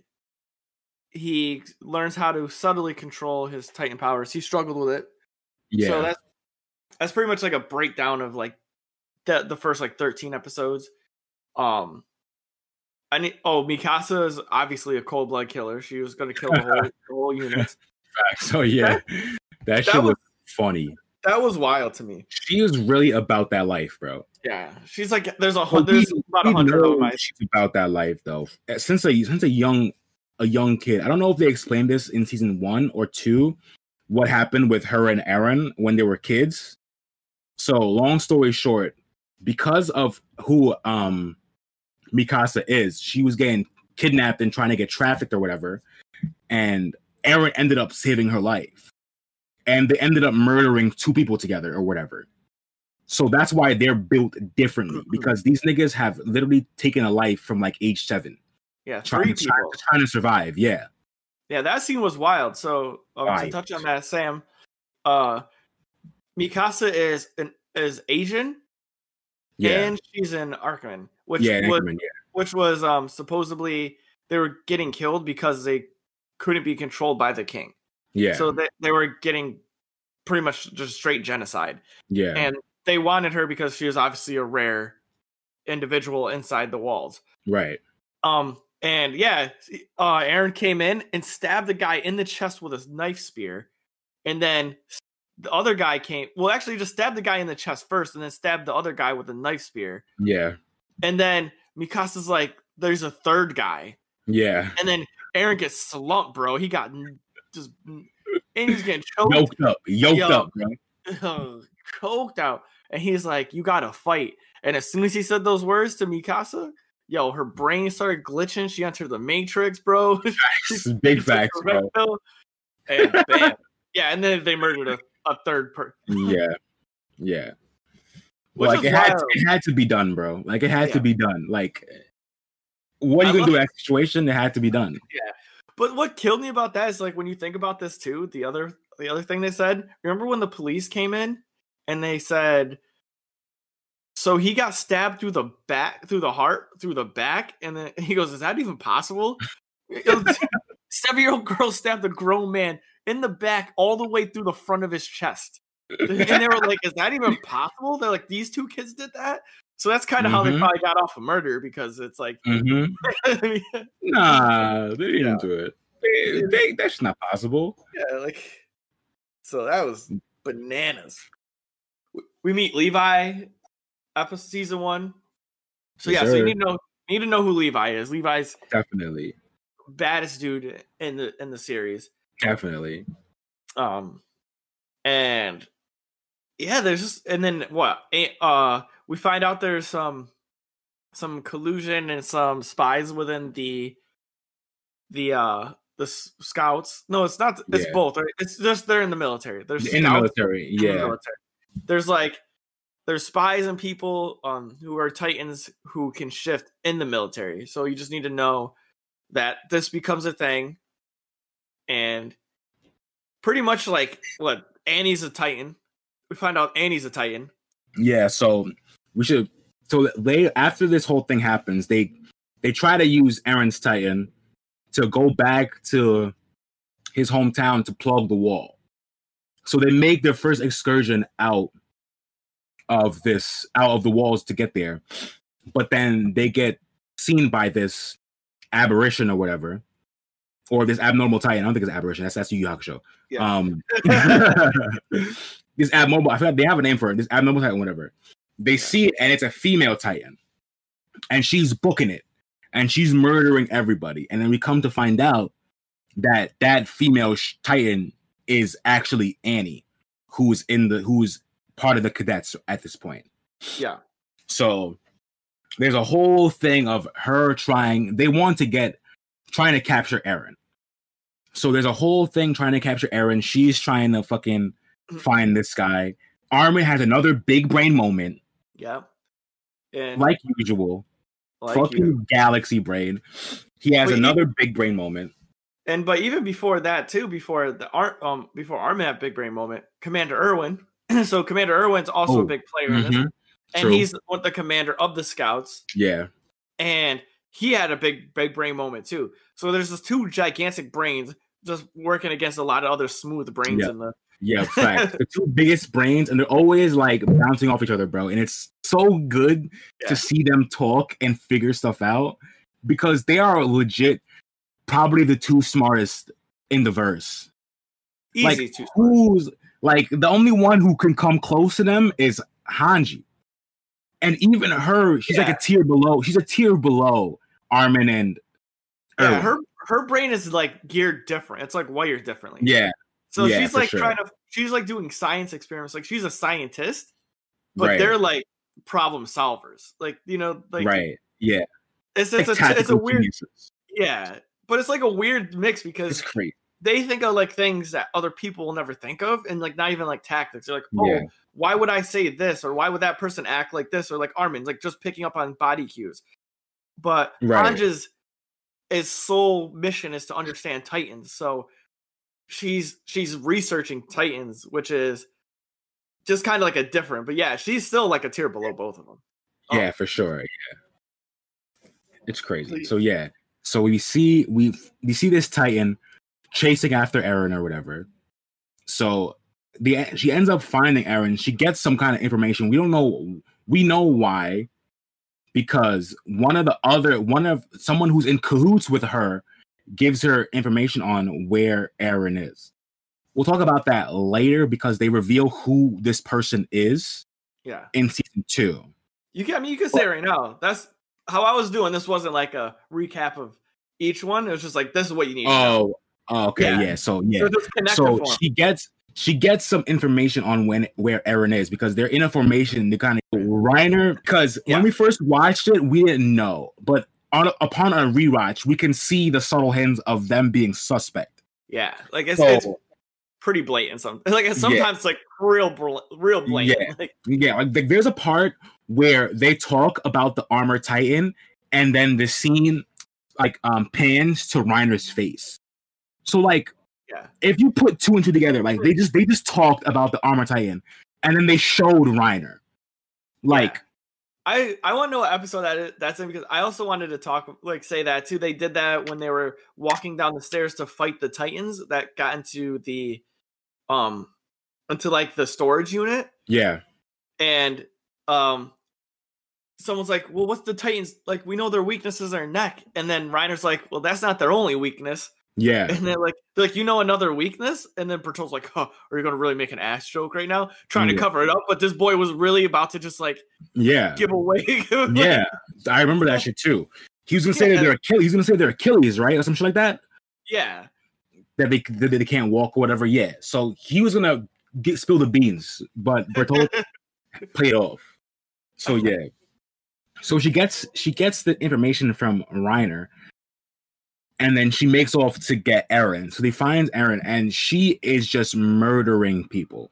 he learns how to subtly control his Titan powers. He struggled with it. yeah, So that's that's pretty much like a breakdown of like the the first like 13 episodes. Um I need oh Mikasa is obviously a cold blood killer. She was gonna kill the whole, (laughs) the whole unit. so yeah, that, shit was, was- funny. That was wild to me. She was really about that life, bro. Yeah. She's like there's a hun- there's about a hundred of my she's about that life though. Uh, Since a since a young a young kid, I don't know if they explained this in season one or two. What happened with her and Eren when they were kids? So long story short, because of who um Mikasa is, she was getting kidnapped and trying to get trafficked or whatever. And Eren ended up saving her life. And they ended up murdering two people together or whatever. So that's why they're built differently because these niggas have literally taken a life from like age seven, Yeah, trying, three trying, people. trying to survive. Yeah. Yeah, that scene was wild. So um, to Right. touch on that, Sam, uh, Mikasa is an is Asian Yeah. and she's in Ackerman, which yeah, was Anchorman, yeah. which was um supposedly they were getting killed because they couldn't be controlled by the king. Yeah. So they, they were getting pretty much just straight genocide. yeah. And they wanted her because she was obviously a rare individual inside the walls. right. Um, and yeah, uh, Eren came in and stabbed the guy in the chest with a knife spear, and then the other guy came. Well, actually, just stabbed the guy in the chest first, and then stabbed the other guy with a knife spear. Yeah. And then Mikasa's like, "There's a third guy," Yeah. and then Eren gets slumped, bro. He got just, and he's getting (laughs) choked, Yoked up. Yoked Yo. up, bro. (laughs) choked out, and he's like, "You gotta fight." And as soon as he said those words to Mikasa, yo, her brain started glitching. She entered the Matrix, bro. (laughs) Facts. Big facts, bro. And bam. yeah, and then they murdered a, a third person. (laughs) Yeah. Yeah. Which like it had, wild. it had to be done, bro. Like it had to be done. Like what are I you gonna love- do in that situation? It had to be done. Yeah. But what killed me about that is like when you think about this too, the other the other thing they said, remember when the police came in and they said so he got stabbed through the back through the heart through the back and then (laughs) he goes is that even possible (laughs) seven year old girl stabbed a grown man in the back all the way through the front of his chest (laughs) and they were like is that even possible they're like these two kids did that so that's kind of how they Mhm. probably got off of murder because it's like (laughs) hmm Nah, they didn't Yeah. do it. They, they, that's not possible. Yeah, like so that was bananas. We- meet Levi, episode season one. So Yes, yeah, so you need to know you need to know who Levi is. Levi's Definitely. baddest dude in the in the series. Definitely. Um, and yeah, there's just and then what? Uh, we find out there's some some collusion and some spies within the the uh the scouts. No, it's not. It's Yeah. both. right? It's just they're in the military. There's In the military. in the Yeah. military. There's like there's spies and people um who are titans who can shift in the military. So you just need to know that this becomes a thing and pretty much like what Annie's a titan. We find out Annie's a titan. Yeah, so we should so they after this whole thing happens, they they try to use Eren's Titan to go back to his hometown to plug the wall. So they make their first excursion out of this out of the walls to get there. But then they get seen by this aberration or whatever. Or this abnormal titan. I don't think it's aberration. That's that's Yu Yu Hakusho. Yeah. Um, (laughs) this abnormal. I feel like they have a name for it. This abnormal titan, whatever. They see it, and it's a female titan, and she's booking it, and she's murdering everybody. And then we come to find out that that female sh- titan is actually Annie, who's in the who's part of the cadets at this point. Yeah. So there's a whole thing of her trying. They want to get trying to capture Eren. So there's a whole thing trying to capture Eren. She's trying to fucking find this guy. Armin has another big brain moment, Yeah. And like usual. like fucking you. galaxy brain. He has he- another big brain moment. And but even before that too, before the art um before Armin had big brain moment, Commander Erwin. (clears throat) so Commander Erwin's also Oh, a big player in this. Mhm. And True. he's what the commander of the scouts. Yeah, and he had a big big brain moment too. So there's this two gigantic brains just working against a lot of other smooth brains Yeah. in the yeah, (laughs) facts. the two biggest brains, and they're always like bouncing off each other, bro. And it's so good Yeah. to see them talk and figure stuff out because they are legit, probably the two smartest in the verse. Like, to Who's like the only one who can come close to them is Hanji, and even her, she's like a tier below. She's a tier below Armin and yeah, her her brain is like geared different. It's like wired differently. yeah, So yeah, she's like sure. trying to she's like doing science experiments. Like she's a scientist, but right, they're like problem solvers. Like you know, like right, yeah. it's it's, Like a, it's a weird geniuses. Yeah, but it's like a weird mix because they think of like things that other people will never think of, and like not even like tactics. They're like, oh, Yeah. why would I say this, or why would that person act like this, or like Armin, like just picking up on body cues. But Right. Hanji's his sole mission is to understand Titans, so she's she's researching Titans, which is just kind of like a different. But yeah, she's still like a tier below both of them. Yeah, um, for sure. Yeah. It's crazy. So yeah. So we see we we see this Titan chasing after Eren or whatever. So the she ends up finding Eren. She gets some kind of information. We don't know we know why because one of the other one of someone who's in cahoots with her gives her information on where Eren is. We'll talk about that later because they reveal who this person is Yeah. in season 2. You can, I mean, you can say right now. That's how I was doing. This wasn't like a recap of each one. It was just like this is what you need. Oh, oh, okay, Yeah. yeah. So yeah, So so she gets she gets some information on when where Eren is because they're in a formation. They kind of Reiner because Yeah. when we first watched it, we didn't know, but on upon a rewatch, we can see the subtle hints of them being suspect. Yeah, like it's, So it's pretty blatant. Some like it's sometimes like real real blatant. Yeah. Like, yeah, like, like, there's a part where they talk about the armor titan, and then the scene like um pans to Reiner's face. So like yeah, if you put two and two together, like they just they just talked about the armor titan, and then they showed Reiner. Like I I want to know what episode that is, that's in because I also wanted to talk like say that too. They did that when they were walking down the stairs to fight the Titans that got into the um into like the storage unit yeah, and um someone's like, "Well, what's the Titans like? We know their weaknesses are neck." And then Reiner's like, "Well, that's not their only weakness." Yeah, And they're like, they're like, "You know another weakness?" And then Bertolt's like, "Huh, are you going to really make an ass joke right now, trying to cover it up?" But this boy was really about to just like yeah, give away. (laughs) yeah. I remember that shit too. He was gonna say that they're Achilles. He's gonna say they're Achilles, right, or some shit like that. yeah, That they that they can't walk or whatever. Yeah. So he was gonna get spill the beans, but Bertolt (laughs) played off. So yeah. So she gets she gets the information from Reiner, and then she makes off to get Eren. So they find Eren, and she is just murdering people.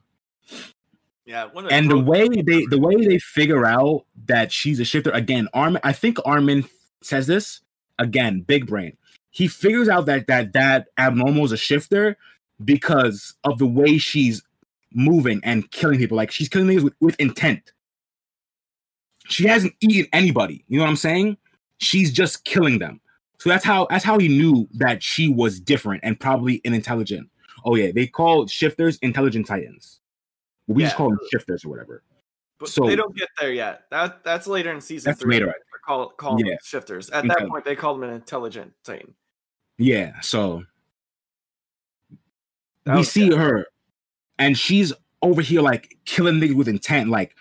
yeah. And the way they the way they figure out that she's a shifter again armin i think armin says this again big brain he figures out that that that abnormal is a shifter because of the way she's moving and killing people like she's killing niggas with, with intent she hasn't eaten anybody you know what i'm saying she's just killing them so that's how that's how he knew that she was different and probably an intelligent oh yeah they call shifters intelligent titans we just call them shifters or whatever but so- they don't get there yet. That that's later in season That's three. later, They Call call them shifters. At that point, they called them an intelligent Titan. Yeah, so That we see good. her, and she's over here like killing niggas with intent, like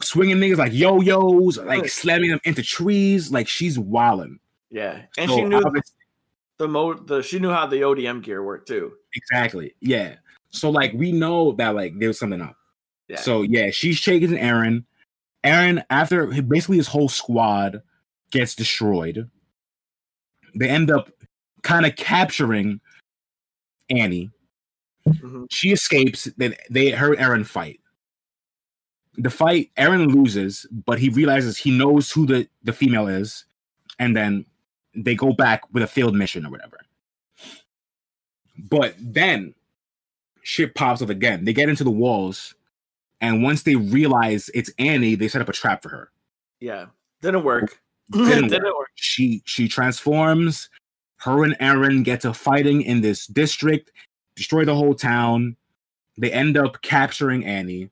swinging niggas like yo-yos, like slamming them into trees. Like she's wilding. Yeah, and So she knew the mo the she knew how the ODM gear worked too. exactly. Yeah. So like we know that like there's something up. Yeah. So yeah, she's chasing Eren. Eren, after basically his whole squad gets destroyed, they end up kind of capturing Annie. Mhm. She escapes. Then they her and Eren fight. The fight, Eren loses, but he realizes he knows who the, the female is, and then they go back with a failed mission or whatever. But then shit pops up again. They get into the walls, and once they realize it's Annie, they set up a trap for her. Yeah, didn't work. Didn't (laughs) Didn't, work. work. She she transforms. Her and Eren get to fighting in this district, destroy the whole town. They end up capturing Annie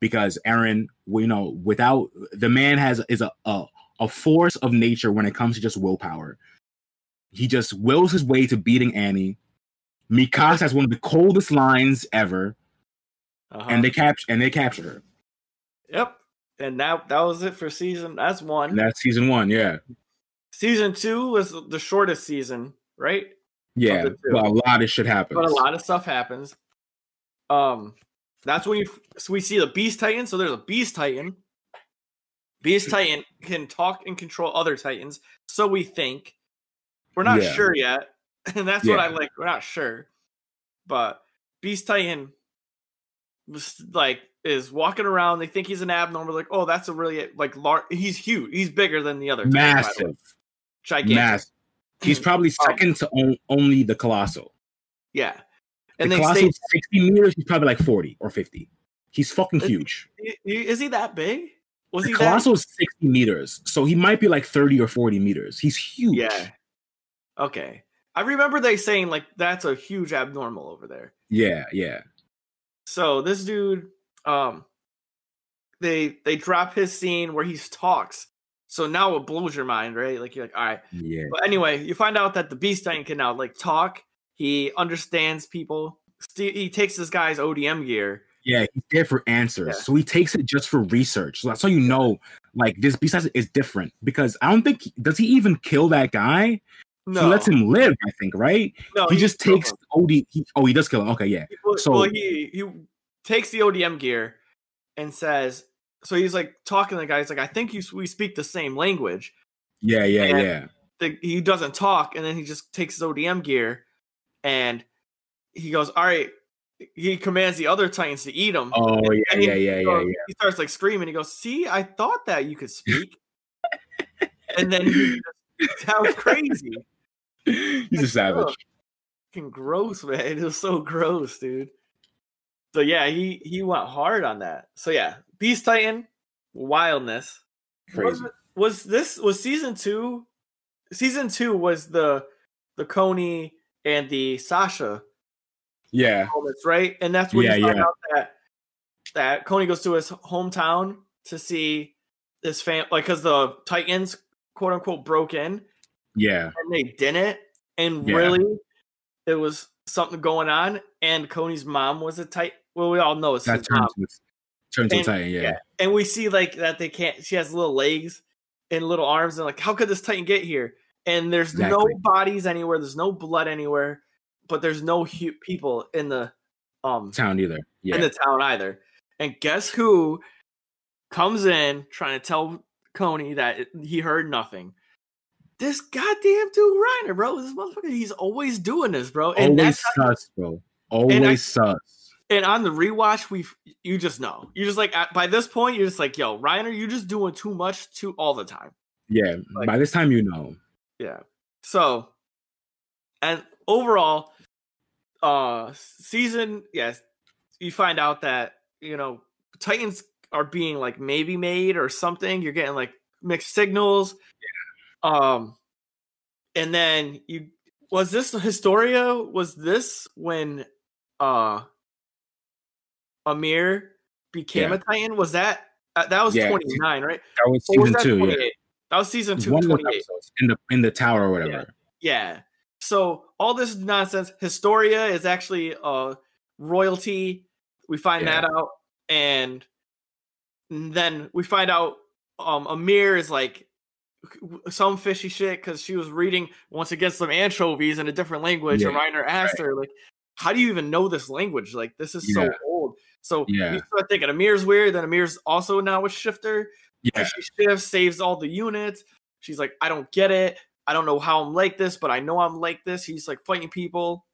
because Eren, you know, without the man has is a, a a force of nature when it comes to just willpower. He just wills his way to beating Annie. Mikasa has one of the coldest lines ever, Uh-huh. and they capture and they capture her. yep. And that that was it for season. That's one. And that's season one, yeah, season two was the shortest season, right? yeah. But a lot of shit happens. But a lot of stuff happens. Um, that's when you so we see the Beast Titan. So there's a Beast Titan. Beast Titan can talk and control other Titans. So we think. We're not Yeah. sure yet, (laughs) and that's what I like. We're not sure, but Beast Titan was like is walking around. They think he's an abnormal. Like, oh, that's a really like large. He's huge. He's bigger than the other. Massive, gigantic. massive. He's probably Um, second to on, only the colossal. Yeah, The and they colossal say, is 60 meters. He's probably like 40 or 50. He's fucking huge. "I- I- is he that big? Was he colossal is 60 meters, so he might be like 30 or 40 meters. He's huge. Yeah. Okay. I remember they saying like that's a huge abnormal over there. yeah, yeah. So this dude, um, they they drop his scene where he talks. So now it blows your mind, right? Like you're like, all right. Yeah. But anyway, you find out that the Beast Titan can now like talk. He understands people. He takes this guy's ODM gear. Yeah, he's there for answers. Yeah. So he takes it just for research. So that's how you know, like this besides is different because I don't think does he even kill that guy? No, He lets him live, I think, right? no, he just takes him. OD. He, oh, he does kill him. Okay, yeah, Well, So- well, he he takes the ODM gear and says, so he's like talking to the guy. He's like, I think you we speak the same language. yeah, yeah, And- yeah. The, he doesn't talk, and then he just takes his ODM gear, and he goes, all right. He commands the other Titans to eat him. Oh yeah, And yeah, yeah, yeah, goes- yeah. He starts like screaming. He goes, "See, I thought that you could (laughs) speak," and then he just sounds (laughs) crazy. He's a savage. Fucking gross, man. (laughs) It was so gross, dude. So yeah, he he went hard on that. So yeah, Beast Titan, wildness. Was, Crazy. was this was season two? Season two was the the Connie and the Sasha Yeah, moments, right? And that's when Yeah, you find yeah. out that that Connie goes to his hometown to see his fam, like because the Titans quote unquote broke in yeah, and they didn't, and Yeah. really, it was something going on. And Connie's mom was a tight. Well, we all know it's that his mom. turns And- titan. Yeah, yeah. and we see like that they can't. She has little legs and little arms, and like, how could this Titan get here? And there's no bodies anywhere. There's no blood anywhere, but there's no hu- people in the um town either. Yeah, in the town either. And guess who comes in trying to tell Connie that he heard nothing? This goddamn dude Reiner, bro. This motherfucker, he's always doing this, bro. And always that's sus, bro. Always sus. and on the rewatch, we you just know. You just like at, by this point, you're just like, yo, Reiner, you're just doing too much too all the time. Yeah, Like- by this time you know. Yeah. So, and overall, uh, season yes, you find out that you know Titans are being like maybe made or something. You're getting like mixed signals. Um, and then you was this Historia? Was this when uh Ymir became Yeah. a Titan? Was that uh, that was Yeah. 29, right? That was Or was season that two. Yeah, That was season two, one 28. in the in the tower or whatever. Yeah. So all this nonsense. Historia is actually uh royalty. We find Yeah. that out, and then we find out um Ymir is like some fishy shit because she was reading once again some anchovies in a different language, and Yeah, Reiner asked her like, "How do you even know this language? Like this is so old." So Yeah. you start thinking Ymir's weird. Then Ymir's also now a shifter. Yeah, she shifts, saves all the units. She's like, I don't get it. I don't know how I'm like this, but I know I'm like this. He's like fighting people.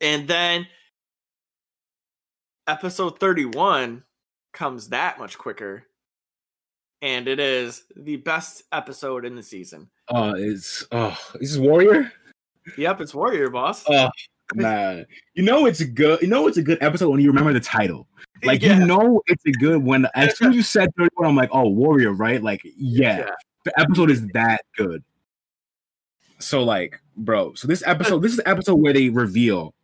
And then episode 31 comes that much quicker. And it is the best episode in the season. Oh, it's oh, this is Warrior. Yep, it's Warrior Boss. Oh man, you know it's a good. You know it's a good episode when you remember the title. (laughs) Like Yeah. you know it's a good when as soon as you said 31, I'm like, oh Warrior, right? Like yeah, Yeah. the episode is that good. So like, bro, so this episode, this is the episode where they reveal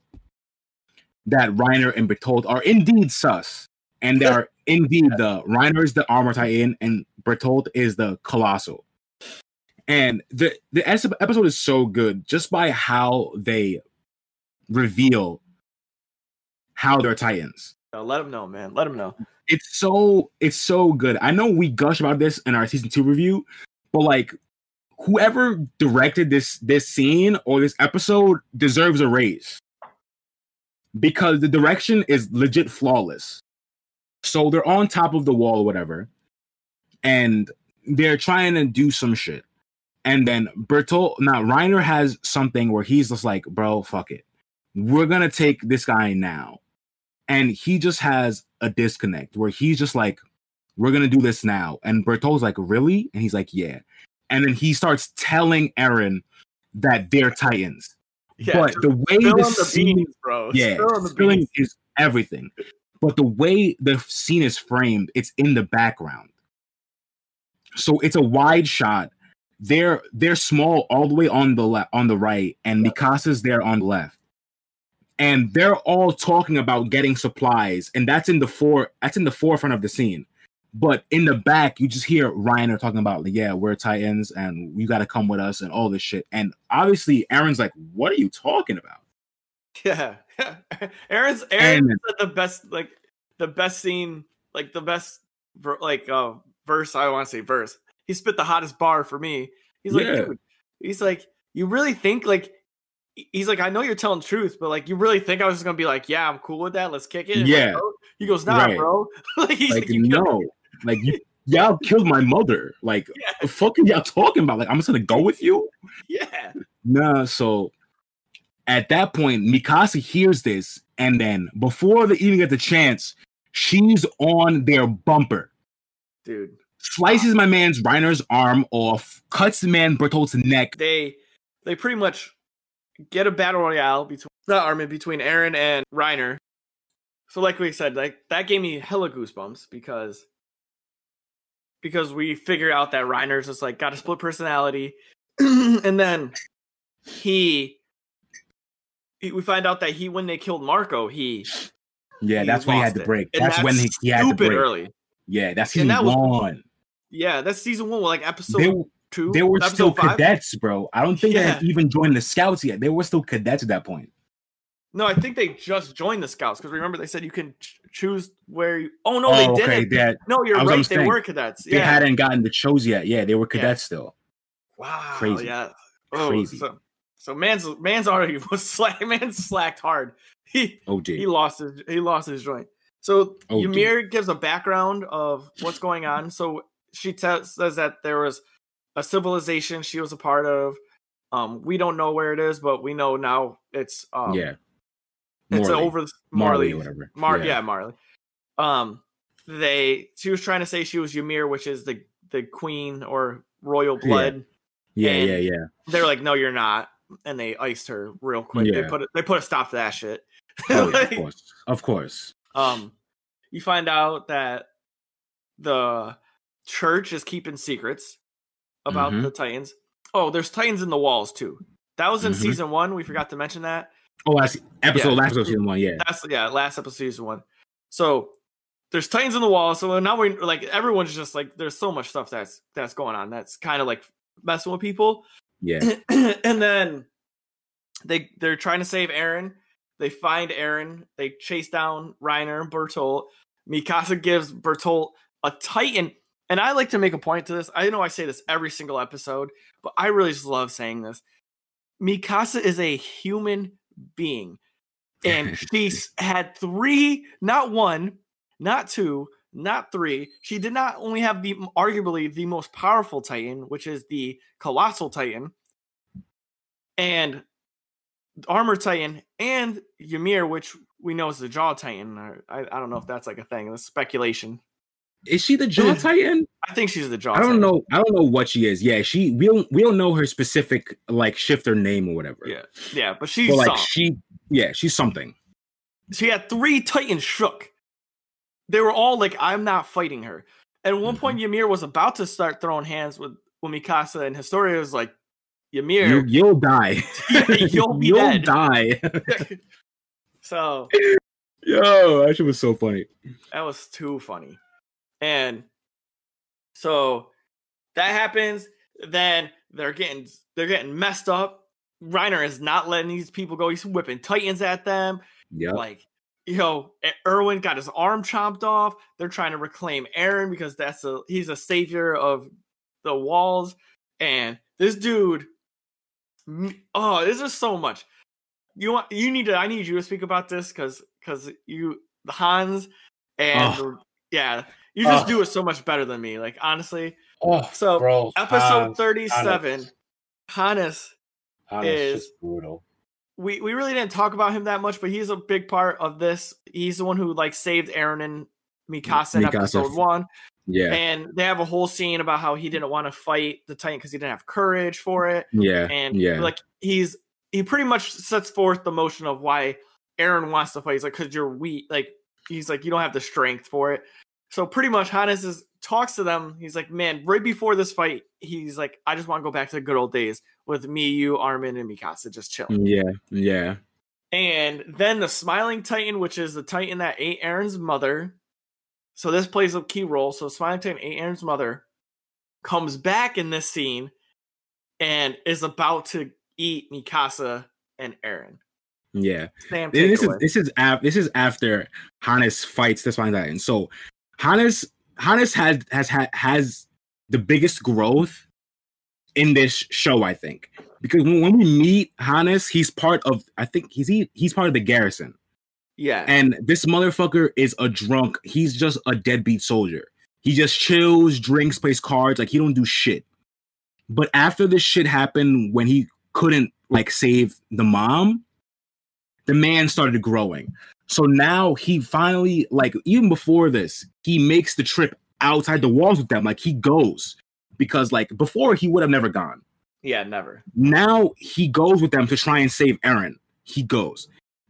that Reiner and Bertolt are indeed sus, and they are (laughs) indeed the Reiner is the armor titan, and Bertolt is the colossal. And the the episode is so good just by how they reveal how they're titans Uh, let them know, man. Let them know. it's so it's so good. I know we gush about this in our season two review, but like whoever directed this this scene or this episode deserves a raise because the direction is legit flawless. So they're on top of the wall or whatever, and they're trying to do some shit. And then Bertolt, now Reiner has something where he's just like, bro, fuck it. We're gonna take this guy now. And he just has a disconnect where he's just like, we're gonna do this now. And Bertolt's like, really? And he's like, yeah. And then he starts telling Eren that they're Titans. Yeah, but the way the scene, beans, bro. yeah, Spill on the spilling is everything. But the way the scene is framed, it's in the background. So it's a wide shot. They're they're small all the way on the left on the right, and Mikasa's there on the left. And they're all talking about getting supplies, and that's in the fore that's in the forefront of the scene. But in the back, you just hear Reiner talking about, like, yeah, we're Titans and you got to come with us and all this shit. And obviously, Eren's like, what are you talking about? Yeah, (laughs) Eren's Eren And- the best, like the best scene, like the best, like uh verse. I want to say verse. He spit the hottest bar for me. He's like, Yeah. dude, he's like, you really think like. He's like, I know you're telling truth, but like, you really think I was just gonna be like, yeah, I'm cool with that. Let's kick it. And, like, Yeah. he goes, nah, Right. bro. (laughs) like, he's like like, no like you y'all killed my mother like (laughs) Yeah. the fuck are y'all talking about like i'm just gonna go with you yeah, nah so at that point mikasa hears this and then before they even get the chance she's on their bumper dude. slices my man's reiner's arm off cuts the man bertolt's neck they they pretty much get a battle royale between not Armin between Eren and Reiner. So like we said, like that gave me hella goosebumps because because we figure out that Reiner's just like got a split personality, (clears throat) and then he, he we find out that he when they killed Marco he yeah He that's when he had to break. And that's, when he, he had to break. early. yeah that's And season that was- one. Yeah, that's season one, like episode they, two. they were still five? cadets bro. I don't think they had even joined the scouts yet. They were still cadets at that point No, I think they just joined the scouts because remember they said you can ch- choose where you. Oh no, they oh, didn't. okay. That No, you're right. They saying, were cadets. they hadn't gotten the chose yet. Yeah, they were cadets still. wow. crazy. Yeah. Oh, Crazy. So, so man's man's already (laughs) was slack. Man slacked hard. (laughs) He OG. he lost his he lost his joint. So Oh, Ymir gives a background of what's going on. So she te- says that there was a civilization she was a part of. Um, we don't know where it is, but we know now it's um, yeah. It's over the Marley Marley whatever. Mar Yeah. yeah. Marley. Um they she was trying to say she was Ymir, which is the the queen or royal blood. Yeah, and- yeah, yeah. They're like, no, you're not. And they iced her real quick. They Yeah. put they put a stop to that shit. Oh, (laughs) Like, of course. Of course. um you find out that the church is keeping secrets about Mhm. the Titans. Oh, there's Titans in the walls too. That was in Mhm. season one. We forgot to mention that. Oh, last episode, Yeah. last episode, season one. Yeah. That's yeah, last episode season one. So there's titans in the wall. So now we're like everyone's just like there's so much stuff that's that's going on. That's kind of like messing with people. Yeah. (clears throat) and then they they're trying to save Eren. They find Eren. They chase down Reiner and Bertolt. Mikasa gives Bertolt a Titan. And I like to make a point to this. I know I say this every single episode, but I really just love saying this. Mikasa is a human being. (laughs) And she had three, not one, not two, not three. She did not only have the arguably the most powerful Titan, which is the Colossal Titan, and Armor Titan, and Ymir, which we know is the Jaw Titan. I, I don't know if that's like a thing. That's speculation. Is she the Jaw Titan? I think she's the Jaw. I don't Titan. know. I don't know what she is. Yeah, she we don't we don't know her specific like shifter name or whatever. Yeah, yeah, but she's But like some. she yeah, she's something. she had three Titans shook. They were all like, "I'm not fighting her." At one Mm-hmm. point, Ymir was about to start throwing hands with with Mikasa, and Historia was like, You, "Ymir, you'll die. (laughs) you'll be dead." die. (laughs) so (laughs) Yo, that shit was so funny. that was too funny, and so that happens. Then they're getting they're getting messed up. Reiner is not letting these people go. He's whipping Titans at them. Yeah. like you know erwin got his arm chopped off they're trying to reclaim eren because that's a he's a savior of the walls and this dude oh this is so much you want you need to i need you to speak about this because because you the Hannes and Oh. yeah you just Oh. do it so much better than me like honestly Oh, So, bro, Episode Hans- 37, Hannes, Hannes is- brutal. we, we really didn't talk about him that much, but he's a big part of this. He's the one who like saved Eren and Mikasa in Mikasa. episode one. Yeah, And they have a whole scene about how he didn't want to fight the Titan because he didn't have courage for it. yeah, And yeah. like he's he pretty much sets forth the motion of why Eren wants to fight. He's like, because you're weak. Like he's like, you don't have the strength for it. So pretty much Hannes is talks to them. He's like, man, right before this fight, he's like, I just want to go back to the good old days with me, you, Armin, and Mikasa just chilling. Mm, yeah, yeah, And then the Smiling Titan, which is the Titan that ate Eren's mother. So this plays a key role. So Smiling Titan ate Eren's mother, comes back in this scene, and is about to eat Mikasa and Eren. yeah. Sam, This is away. this is af- this is after Hannes fights the Spine Titan. So Hannes Hannes has has ha- has the biggest growth in this show, I think, because when, when we meet Hannes, he's part of I think he's he, he's part of the garrison, yeah, and this motherfucker is a drunk. He's just a deadbeat soldier. He just chills, drinks, plays cards, like he don't do shit. But after this shit happened, when he couldn't like save the mom, the man started growing. So now he finally, like, even before this, he makes the trip outside the walls with them. Like, he goes because, like, before he would have never gone. yeah, never. Now he goes with them to try and save Eren. He goes.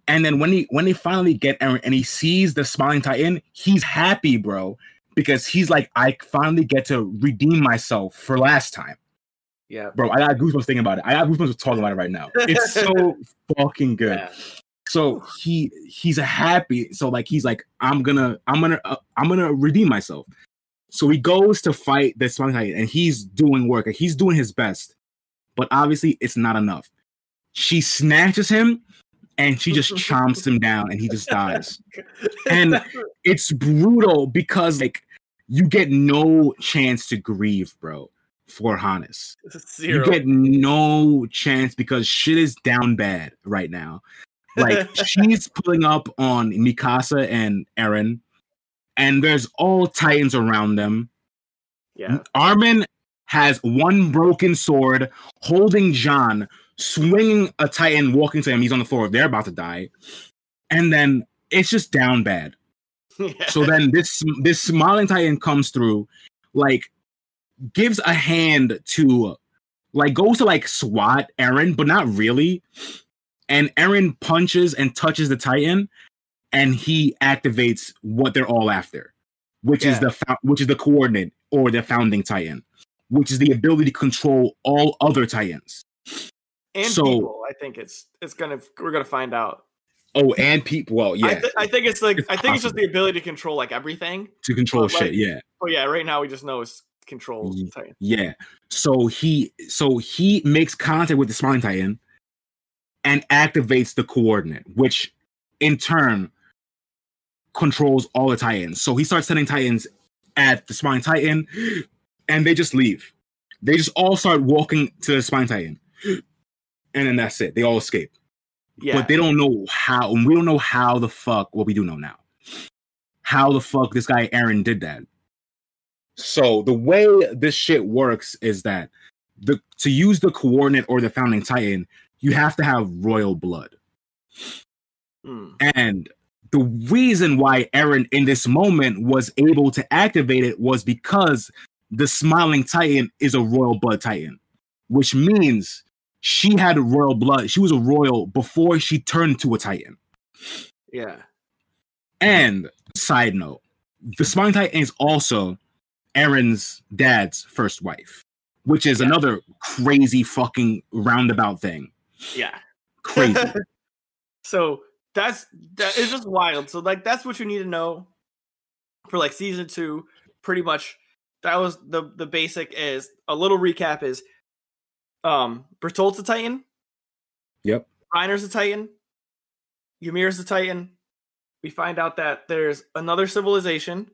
And then when he when they finally get Eren and he sees the smiling titan, he's happy, bro, because he's like, I finally get to redeem myself for last time. Yeah, Bro, I got goosebumps thinking about it. I got goosebumps talking about it right now. It's so (laughs) fucking good yeah, so he he's a happy so like he's like i'm gonna i'm gonna uh, i'm gonna redeem myself. So he goes to fight the Smiling Titan and he's doing work and he's doing his best but obviously it's not enough. She snatches him and she just (laughs) chomps him down and he just dies. (laughs) And- it's brutal because like you get no chance to grieve bro for Hannes. You get no chance because shit is down bad right now. Like (laughs) she's pulling up on Mikasa and Eren, and there's all titans around them. yeah, Armin has one broken sword, holding Jean, swinging a titan, walking to him. He's on the floor. They're about to die, and then it's just down bad. yeah. (laughs) So then this this smiling titan comes through, like gives a hand to like goes to like swat Eren, but not really. And Eren punches and touches the Titan, and he activates what they're all after, which is the which is the coordinate or the founding Titan, which is the ability to control all other Titans. and so- people. I think it's it's gonna we're gonna find out. Oh, and people. Well, I, yeah, th- I think it's like It's I think it's just the ability to control like everything. to control but, shit. like- Yeah. Oh yeah, right now we just know it's control Ye- Titan. Yeah. So he so he makes contact with the Smiling Titan and activates the coordinate, which in turn controls all the Titans. So he starts sending Titans at the Spine Titan, and they just leave. They just all start walking to the Spine Titan, and then that's it. They all escape. Yeah, But they don't know how, and we don't know how the fuck. Well, we do know now. How the fuck this guy Eren did that? So the way this shit works is that the to use the coordinate or the founding titan, you have to have royal blood. Hmm. And the reason why Eren in this moment was able to activate it was because the smiling titan is a royal blood titan, which means she had royal blood. She was a royal before she turned to a titan. yeah, And side note, the smiling titan is also Eren's dad's first wife, which is Yeah. another crazy fucking roundabout thing. Yeah. Crazy. (laughs) so that's that is just wild. So like that's what you need to know for like season two. Pretty much that was the the basic is a little recap is um Bertolt's a Titan, yep. Reiner's a Titan, Ymir's a Titan. We find out that there's another civilization,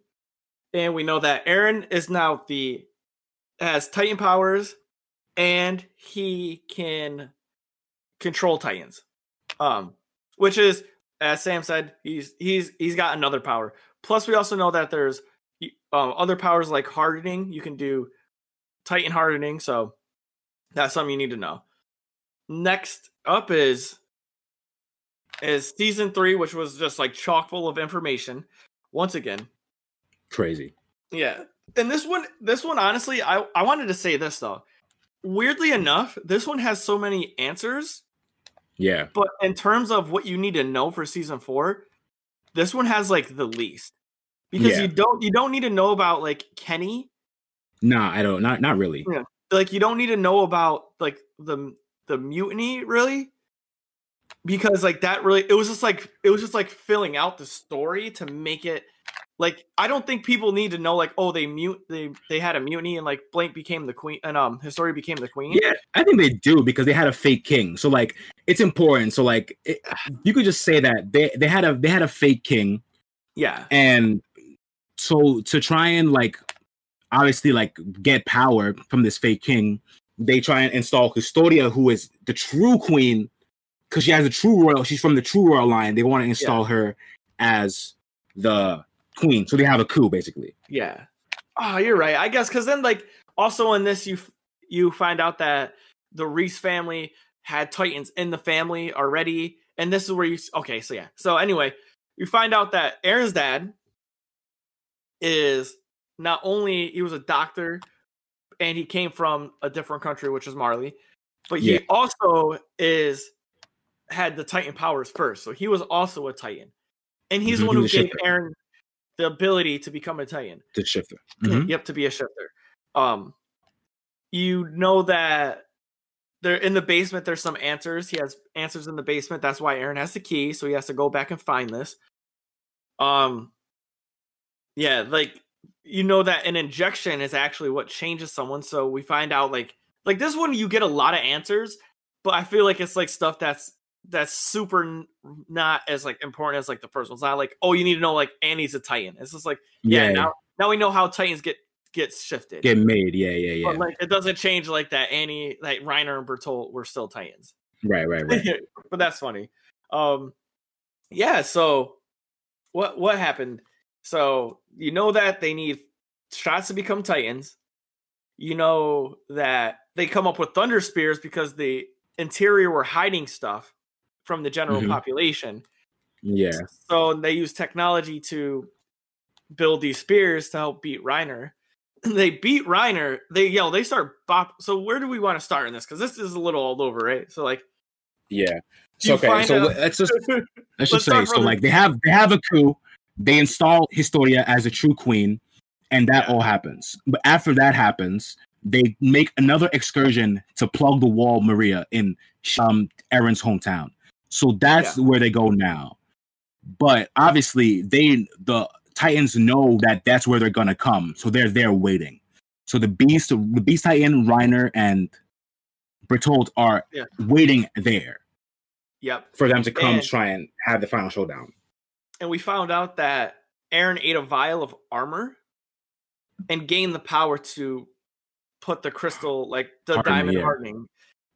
and we know that Eren is now the has Titan powers, and he can control Titans. Um, which is as Sam said, he's he's he's got another power. Plus, we also know that there's um, other powers like hardening. You can do Titan hardening, so that's something you need to know. Next up is is season three, which was just like chock full of information. Once again, Crazy. yeah. And this one, this one, honestly, I I wanted to say this though. Weirdly enough, this one has so many answers, Yeah. but in terms of what you need to know for season four, this one has like the least because Yeah. you don't you don't need to know about like Kenny Nah, I don't. Not not really. Yeah. like you don't need to know about like the the mutiny really because like that really it was just like it was just like filling out the story to make it like I don't think people need to know like oh they mute they they had a mutiny and like Blank became the queen and um Historia became the queen. Yeah, I think they do because they had a fake king. So like, it's important. So like, it, you could just say that they they had a they had a fake king, Yeah. and so to try and like, obviously like get power from this fake king, they try and install Custodia, who is the true queen, because she has a true royal. She's from the true royal line. They want to install her as the queen. So they have a coup basically. Yeah. Oh, you're right. I guess because then, like, also in this, you f- you find out that the Reiss family had Titans in the family already, and this is where you. Okay, so yeah. So anyway, you find out that Eren's dad is not only he was a doctor, and he came from a different country, which is Marley, but he Yeah. also is had the Titan powers first. So he was also a Titan, and he's the Mhm, one who gave. Eren the ability to become a Titan. The shifter. (clears throat) Mhm. Yep, to be a shifter. Um, you know that there in the basement. There's some answers. He has answers in the basement. That's why Eren has the key, so he has to go back and find this. Um, yeah, like you know that an injection is actually what changes someone. So we find out like like this one you get a lot of answers, but I feel like it's like stuff that's that's super n- not as like important as like the first one. It's not like oh you need to know like Annie's a Titan. It's just like yeah, now now we know how Titans get get shifted. get made. Yeah, yeah, yeah. But like it doesn't change like that Annie like Reiner and Bertolt were still Titans. right, right, right. (laughs) but that's funny. Um yeah, so what what happened? So you know that they need shots to become Titans. You know that they come up with thunder spears because the interior were hiding stuff from the general Mhm. population. Yeah, So they use technology to build these spears to help beat Reiner. (clears throat) They beat Reiner. They yell. They start bop. So where do we want to start in this? Because this is a little all over, right? So like, yeah. So okay, so out- let's just (laughs) let's Let's just say so the- like they have they have a coup, they install Historia as a true queen, and that Yeah. all happens. But after that happens, they make another excursion to plug the wall Maria in um Eren's hometown. So that's where they go now. But obviously, they the Titans know that that's where they're gonna come, so they're there waiting. So the Beast, the Beast Titan, Reiner, and Bertolt are Yeah. waiting there yep. for them to come And- try and have the final showdown. And we found out that Eren ate a vial of armor and gained the power to put the crystal, like the diamond yeah. hardening.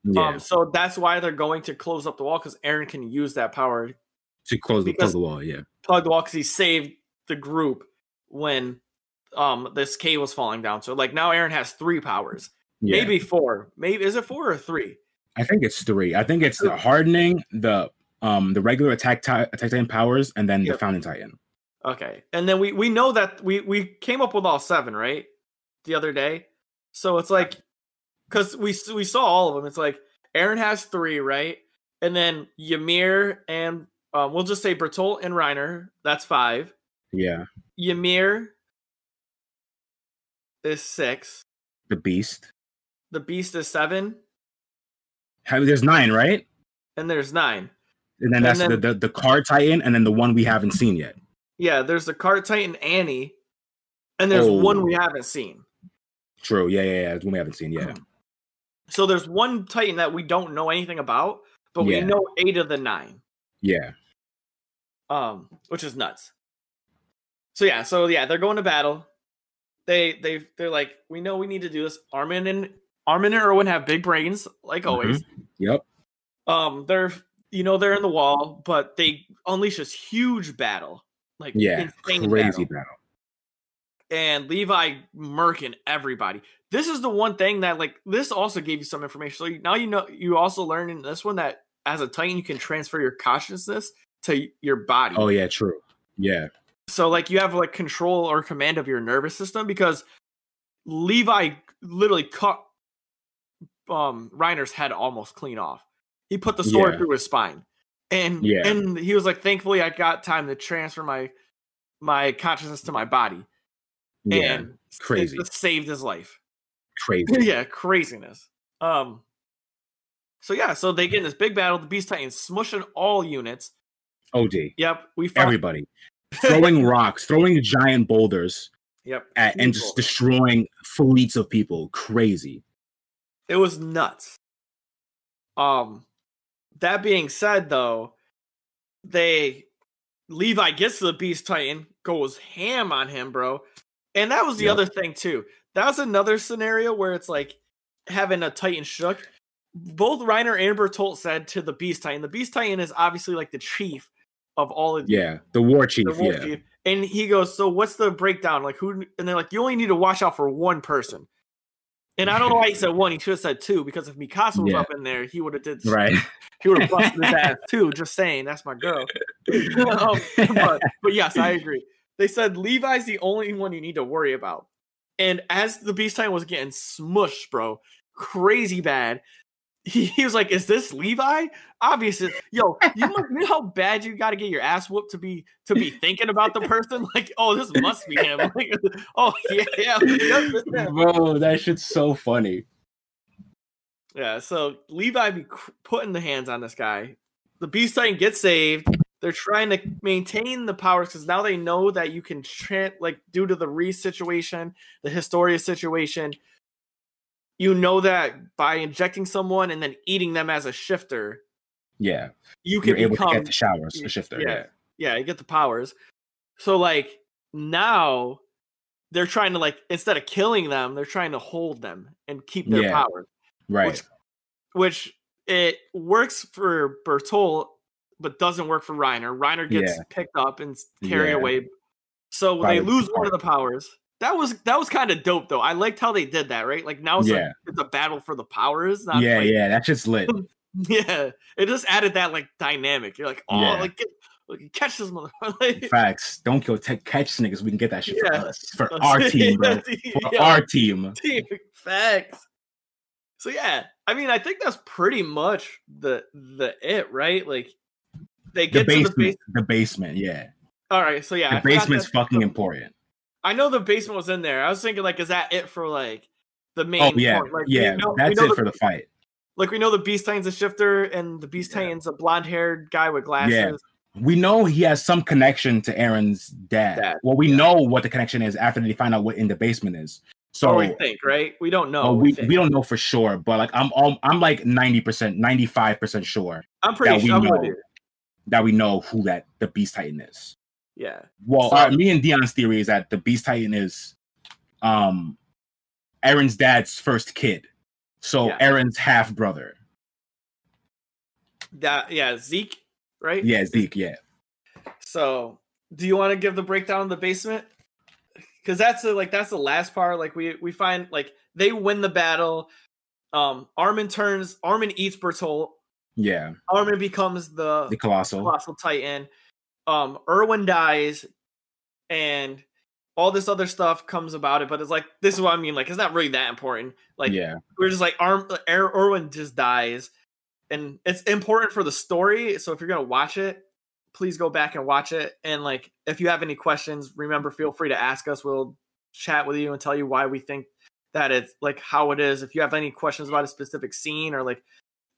Yeah, Um, so that's why they're going to close up the wall because Eren can use that power to close the, close the wall. Yeah, plug the wall because he saved the group when um this cave was falling down. So like now Eren has three powers, yeah. maybe four. Maybe is it four or three? I think it's three. I think it's the hardening, the um, the regular attack ti- attack titan powers, and then the Yep. founding titan. Okay, and then we we know that we we came up with all seven right the other day. So it's like because we we saw all of them. It's like Eren has three right, and then Ymir and um, we'll just say Bertolt and Reiner. That's five. Yeah, Ymir is six. the beast. The Beast is seven, There's nine, right? and there's nine. And then And that's then- the, the the cart titan, and then the one we haven't seen yet. Yeah, there's the Cart Titan Annie, and there's Oh. one we haven't seen. True. Yeah, yeah, yeah. The one we haven't seen yet. So there's one Titan that we don't know anything about, but we know eight of the nine, Yeah, um, which is nuts. So yeah, so yeah, they're going to battle. They they they're like, we know we need to do this. Armin and Armin and Erwin have big brains, like always. Yep. Um, they're you know they're in the wall, but they unleash this huge battle, like Yeah. insane Crazy battle. battle. And Levi murking everybody. This is the one thing that like this also gave you some information. So now you know you also learn in this one that as a Titan you can transfer your consciousness to your body. Oh yeah, true. Yeah. So like you have like control or command of your nervous system because Levi literally cut um Reiner's head almost clean off. He put the sword Yeah. through his spine. And Yeah. and he was like, thankfully I got time to transfer my my consciousness to my body. Yeah. And crazy. it saved his life. (laughs) Crazy. yeah, craziness. Um so yeah, so they get in this big battle, the Beast Titans smushing all units. OD. Yep, we fought. Everybody. Throwing (laughs) rocks, throwing giant boulders Yep. at, and just destroying fleets of people. Crazy. It was nuts. Um, that being said, though, they Levi gets to the Beast Titan, goes ham on him, bro. And that was the Yep. other thing too. That was another scenario where it's like having a Titan shook. Both Reiner and Bertolt said to the Beast Titan. The Beast Titan is obviously like the chief of all of Yeah. The war chief. the war yeah. chief. And he goes, "So what's the breakdown? Like who?" And they're like, "You only need to watch out for one person." And I don't know why he (laughs) said one. He should have said two because if Mikasa was Yeah. up in there, he would have did. Right. He would have busted his (laughs) ass too. Just saying, that's my girl. (laughs) Um, but, but yes, I agree. They said Levi's the only one you need to worry about. And as the Beast Titan was getting smushed, bro, crazy bad. He, (laughs) he was like, "Is this Levi?" Obviously, yo, you know, you know how bad you got to get your ass whooped to be to be thinking about the person. Like, oh, this must be him. (laughs) Like, oh yeah, yeah, (laughs) yep. Bro, that shit's so funny. Yeah, so Levi be cr- putting the hands on this guy. The Beast Titan gets saved. They're trying to maintain the powers because now they know that you can, tra- like, due to the Reiss situation, the Historia situation, you know that by injecting someone and then eating them as a shifter, Yeah. you You're can able become get the showers, the shifter. yeah. Yeah. yeah, you get the powers. So like now they're trying to like instead of killing them, they're trying to hold them and keep their Yeah. powers. Right. Which, which it works for Bertolt, but doesn't work for Reiner. Reiner gets Yeah. picked up and carried Yeah. away. So By they the lose one of the powers. That was that was kind of dope though. I liked how they did that, right? Like now it's like it's a battle for the powers. Not yeah, like, yeah. That just lit. (laughs) yeah. It just added that like dynamic. You're like, oh, Yeah. like, get, like catch this motherfucker. (laughs) Facts. Don't kill tech catch niggas. We can get that shit for us. For (laughs) our team, bro. For Yeah. our team. team facts. So yeah, I mean, I think that's pretty much the the it, right? Like they The get to the basement. The basement, yeah. All right, so yeah, The forgot basement's fucking important. I know the basement was in there. I was thinking, like, is that it for like the main? Oh yeah? Like, yeah. know- That's it the- for the fight. Like we know the Beast Titan's a shifter, and the Beast Yeah. Titan's a blonde haired guy with glasses. Yeah. We know he has some connection to Eren's dad. Dad, Well, we yeah. know what the connection is after they find out what in the basement is. So or we think, right? We don't know. oh, we we, we don't know for sure, but like I'm all, I'm like 90%, 95% sure I'm pretty sure. I'm with you. That we know who that the Beast Titan is. Yeah. Well, So- uh, me and Dion's theory is that the Beast Titan is um Eren's dad's first kid. So Yeah. Eren's half brother. That yeah, Zeke, right? Yeah, Zeke, yeah. So, do you want to give the breakdown of the basement? Because that's the like that's the last part. Like we we find like they win the battle. Um, Armin turns. Armin eats Bertolt. Yeah. Armin becomes the The Colossal. colossal titan. Um, Erwin dies, and all this other stuff comes about it. But it's like this is what I mean. Like it's not really that important. Like yeah. we're just like Arm Er- Erwin just dies, and it's important for the story. So if you're gonna watch it, please go back and watch it. And like if you have any questions, remember feel free to ask us. We'll chat with you and tell you why we think that it's like how it is. If you have any questions about a specific scene or like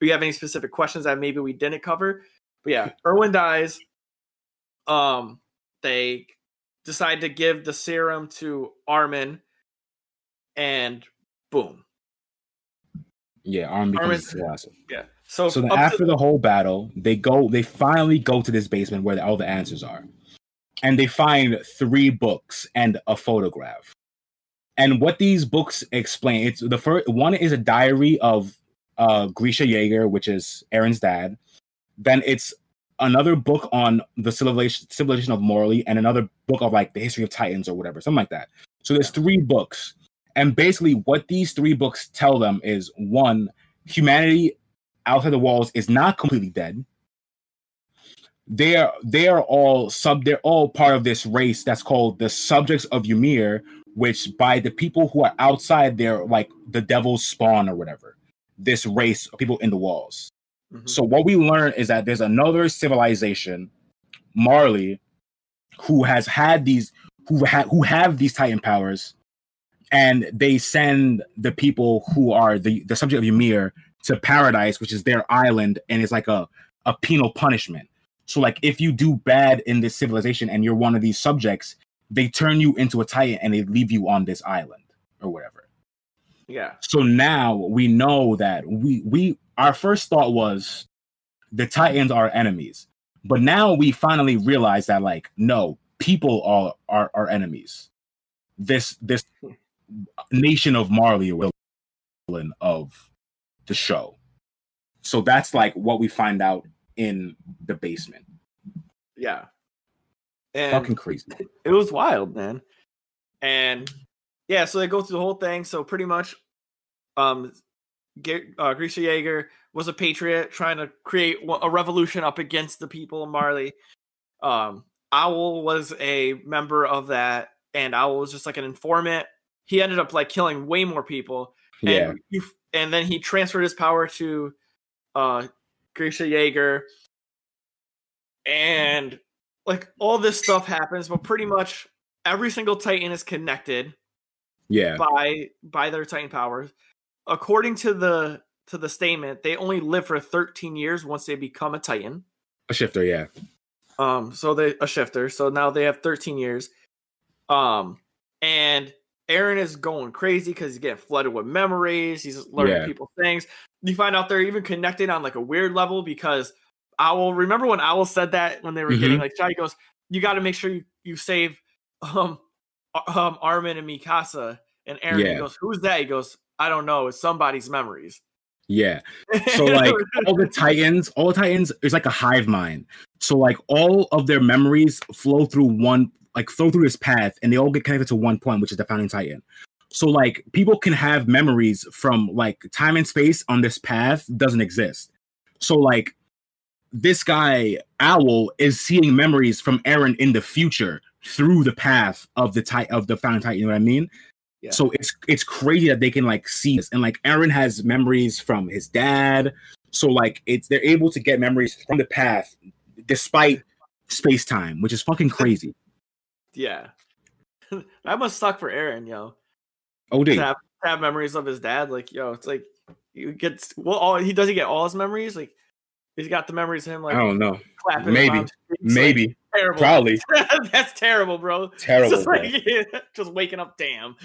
if you have any specific questions that maybe we didn't cover, but yeah, (laughs) Erwin dies. Um, they decide to give the serum to Armin, and boom. Yeah, Armin becomes the Colossal. Yeah. So, So up to- after the whole battle, they go, they finally go to this basement where all the answers are. And they find three books and a photograph. And what these books explain, it's the first one is a diary of uh Grisha Jaeger, which is Eren's dad. Then it's another book on the civilization civilization of Marley and another book of like the history of Titans or whatever, something like that. So there's three books. And basically what these three books tell them is one, humanity outside the walls is not completely dead. They are they are all sub they're all part of this race that's called the subjects of Ymir, which by the people who are outside they're like the devil's spawn or whatever. This race of people in the walls. Mhm. So what we learn is that there's another civilization, Marley, who has had these who have who have these Titan powers, and they send the people who are the the subject of Ymir to paradise, which is their island, and it's like a a penal punishment. So like if you do bad in this civilization and you're one of these subjects, they turn you into a Titan and they leave you on this island or whatever. Yeah, So now we know that we we our first thought was the Titans are enemies, but now we finally realize that like no, people are are, are enemies. This this nation of Marley will of the show. So that's like what we find out in the basement. yeah. And Fucking crazy. it was wild, man. And yeah, so they go through the whole thing. So pretty much, um, uh, Grisha Jaeger was a patriot trying to create a revolution up against the people of Marley. Um, Owl was a member of that, and Owl was just like an informant. He ended up like killing way more people. Yeah. And, you, and then he transferred his power to uh Grisha Jaeger. And like all this stuff happens, but pretty much every single Titan is connected Yeah. by by their Titan powers. According to the to the statement, they only live for 13 years once they become a Titan. A shifter, yeah. Um, so they a shifter. So now they have 13 years. Um, and Eren is going crazy because he's getting flooded with memories. He's learning Yeah. people things. You find out they're even connected on like a weird level because Owl. Remember when Owl said that when they were getting Mhm. like shot? He goes, "You got to make sure you you save (laughs) um um Armin and Mikasa." And Eren Yeah. goes, "Who's that?" He goes, "I don't know. It's somebody's memories." Yeah. (laughs) So like all the Titans, all the Titans is like a hive mind. So like all of their memories flow through one, like flow through this path, and they all get connected to one point, which is the founding Titan. So like people can have memories from like time and space on this path doesn't exist. So like this guy Owl is seeing memories from Eren in the future through the path of the type of the founding Titan. You know what I mean? Yeah. So it's it's crazy that they can like see this, and like Eren has memories from his dad. So like it's they're able to get memories from the path despite space time, which is fucking crazy. yeah, (laughs) that must suck for Eren, yo. Oh, to have, have memories of his dad. Like, yo, it's like you get well. All he does he get all his memories? Like, he's got the memories of him like I don't know. his Maybe. like, Maybe. Terrible. Probably. (laughs) That's terrible, bro. Terrible. Just bro. like just waking up. Damn.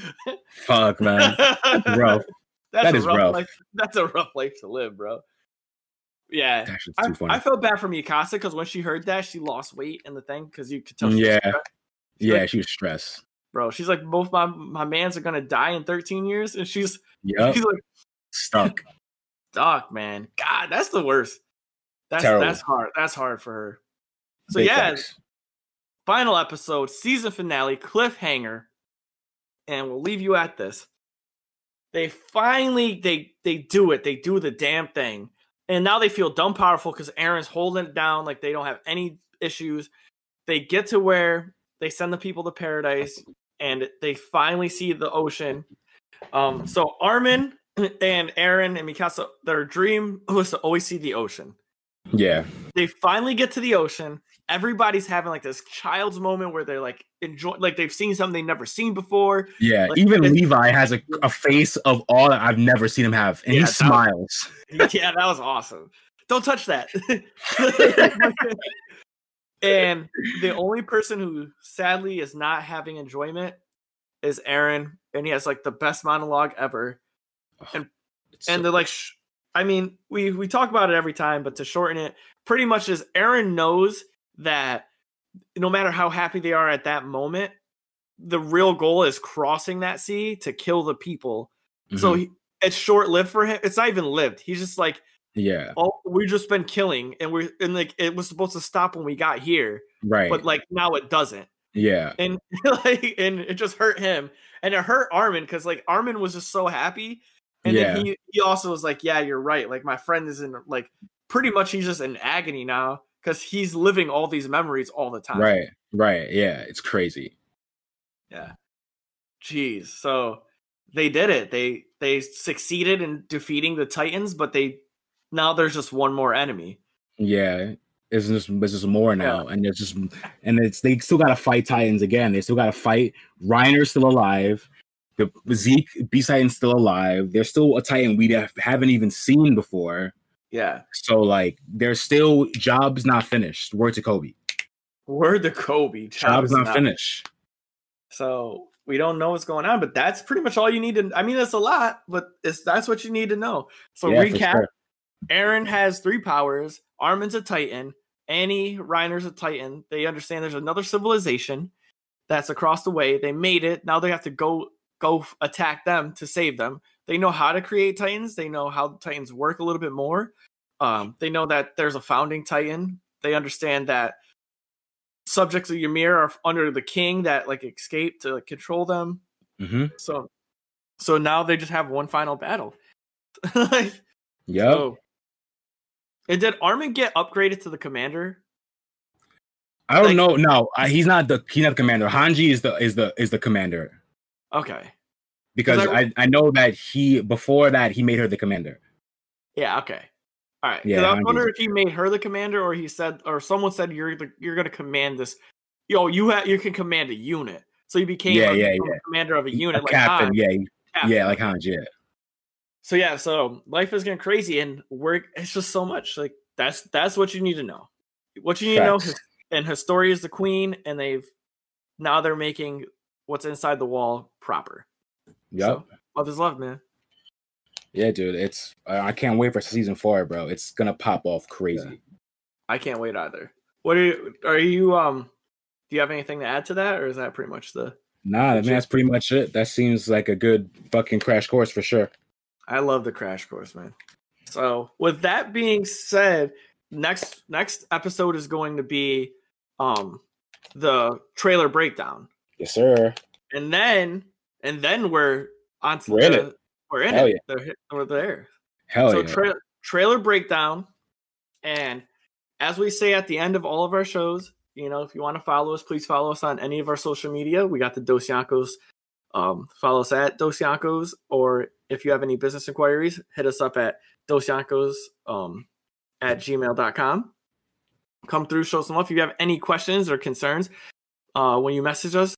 Fuck man. (laughs) rough. That's That a is rough, rough. life. That's a rough life to live, bro. Yeah. I, too funny. I felt bad for Mikasa because when she heard that, she lost weight in the thing because you could tell. She Yeah. stressed. Yeah, like, she was stressed. bro. She's like, both my my mans are gonna die in 13 years, and she's Yep. she's like, Stuck. (laughs) Doc, man. God, that's the worst. That's Terrible. that's hard. That's hard for her. So Big yeah, facts. Final episode, season finale, cliffhanger, and we'll leave you at this. They finally they they do it. They do the damn thing, and now they feel dumb powerful because Eren's holding it down. Like they don't have any issues. They get to where they send the people to paradise, and they finally see the ocean. Um, so Armin (clears throat) and Eren and Mikasa, their dream was to always see the ocean Yeah. they finally get to the ocean. Everybody's having like this child's moment where they're like enjoy, like they've seen something they've never seen before. Yeah. Like, Even Levi has a, a face of awe that I've never seen him have. And Yeah, he that was- smiles. (laughs) yeah, that was awesome. Don't touch that. (laughs) and the only person who sadly is not having enjoyment is Eren, and he has like the best monologue ever. It's and so- they're like sh- i mean we we talk about it every time but to shorten it pretty much is eren knows that no matter how happy they are at that moment the real goal is crossing that sea to kill the people so Mhm. he, it's short lived for him it's not even lived he's just like yeah. oh we've just been killing and we're and like it was supposed to stop when we got here Right. but like now it doesn't yeah. and (laughs) like and it just hurt him and it hurt Armin because like Armin was just so happy, and Yeah. then he he also was like, yeah, you're right. Like my friend is in like pretty much he's just in agony now because he's living all these memories all the time. Right, right. Yeah, it's crazy. Yeah. Jeez. So they did it. They they succeeded in defeating the Titans, but they now there's just one more enemy. Yeah, it's just it's just more now, and it's just and it's they still got to fight Titans again. They still got to fight. Reiner's still alive. The Zeke B Titan's still alive. There's still a Titan we haven't even seen before. Yeah. So like, there's still jobs not finished. Word to Kobe. Word to Kobe. Jobs is not finished. So we don't know what's going on, but that's pretty much all you need to. I mean, it's a lot, but it's that's what you need to know. So Yeah, recap: sure. Eren has three powers. Armin's a Titan. Annie Reiner's a Titan. They understand there's another civilization that's across the way. They made it. Now they have to go go attack them to save them. They know how to create Titans. They know how Titans work a little bit more. Um, they know that there's a founding Titan. They understand that subjects of Ymir are under the king that like escape to like, control them. hmm So, so now they just have one final battle. (laughs) like, Yep. oh. And did Armin get upgraded to the commander? I don't like- know. No, I, he's not the he's not the commander. Hanji is the is the is the commander Okay. Because I- I, I know that he before that he made her the commander. Yeah. Okay. All right. Yeah. I was wondering if he made her the commander, or he said, or someone said you're the, you're going to command this. Yo, you ha- you can command a unit. So you became Yeah, a, yeah, yeah. commander of a unit, a like captain. Han, yeah, captain. yeah, like Hans. Yeah. So yeah, so life is getting crazy, and we're it's just so much. Like that's that's what you need to know. What you need to know, Facts. and Historia is the queen, and they've now they're making what's inside the wall proper. Yep. So, love is love, man. Yeah, dude. It's I I can't wait for season four, bro. It's gonna pop off crazy. I can't wait either. What are you? Are you? Um, do you have anything to add to that, or is that pretty much the? Nah, I mean, that's pretty much it. That seems like a good fucking crash course for sure. I love the crash course, man. So with that being said, next next episode is going to be um the trailer breakdown. Yes, sir. and then and then we're on We're in the, it. we're in Hell it. They're- We're there. Hell so yeah. tra- trailer breakdown, and as we say at the end of all of our shows, you know, if you want to follow us, please follow us on any of our social media. We got the Dos Yankos. Um, follow us at Dos Yankos, or if you have any business inquiries, hit us up at Dos Yankos um, at gmail.com. Come through, show some love. If you have any questions or concerns, uh, when you message us,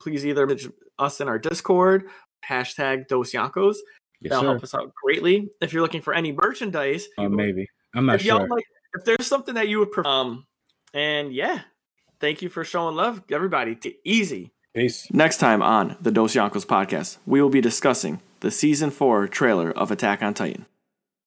please either message us in our Discord, hashtag Dos Yankos. yes, That'll sir. help us out greatly. If you're looking for any merchandise, you- maybe. I'm not if sure. like, if there's something that you would prefer, um, and yeah, thank you for showing love, everybody. T- easy. Peace. Next time on the Dos Yankos podcast, we will be discussing the season four trailer of Attack on Titan.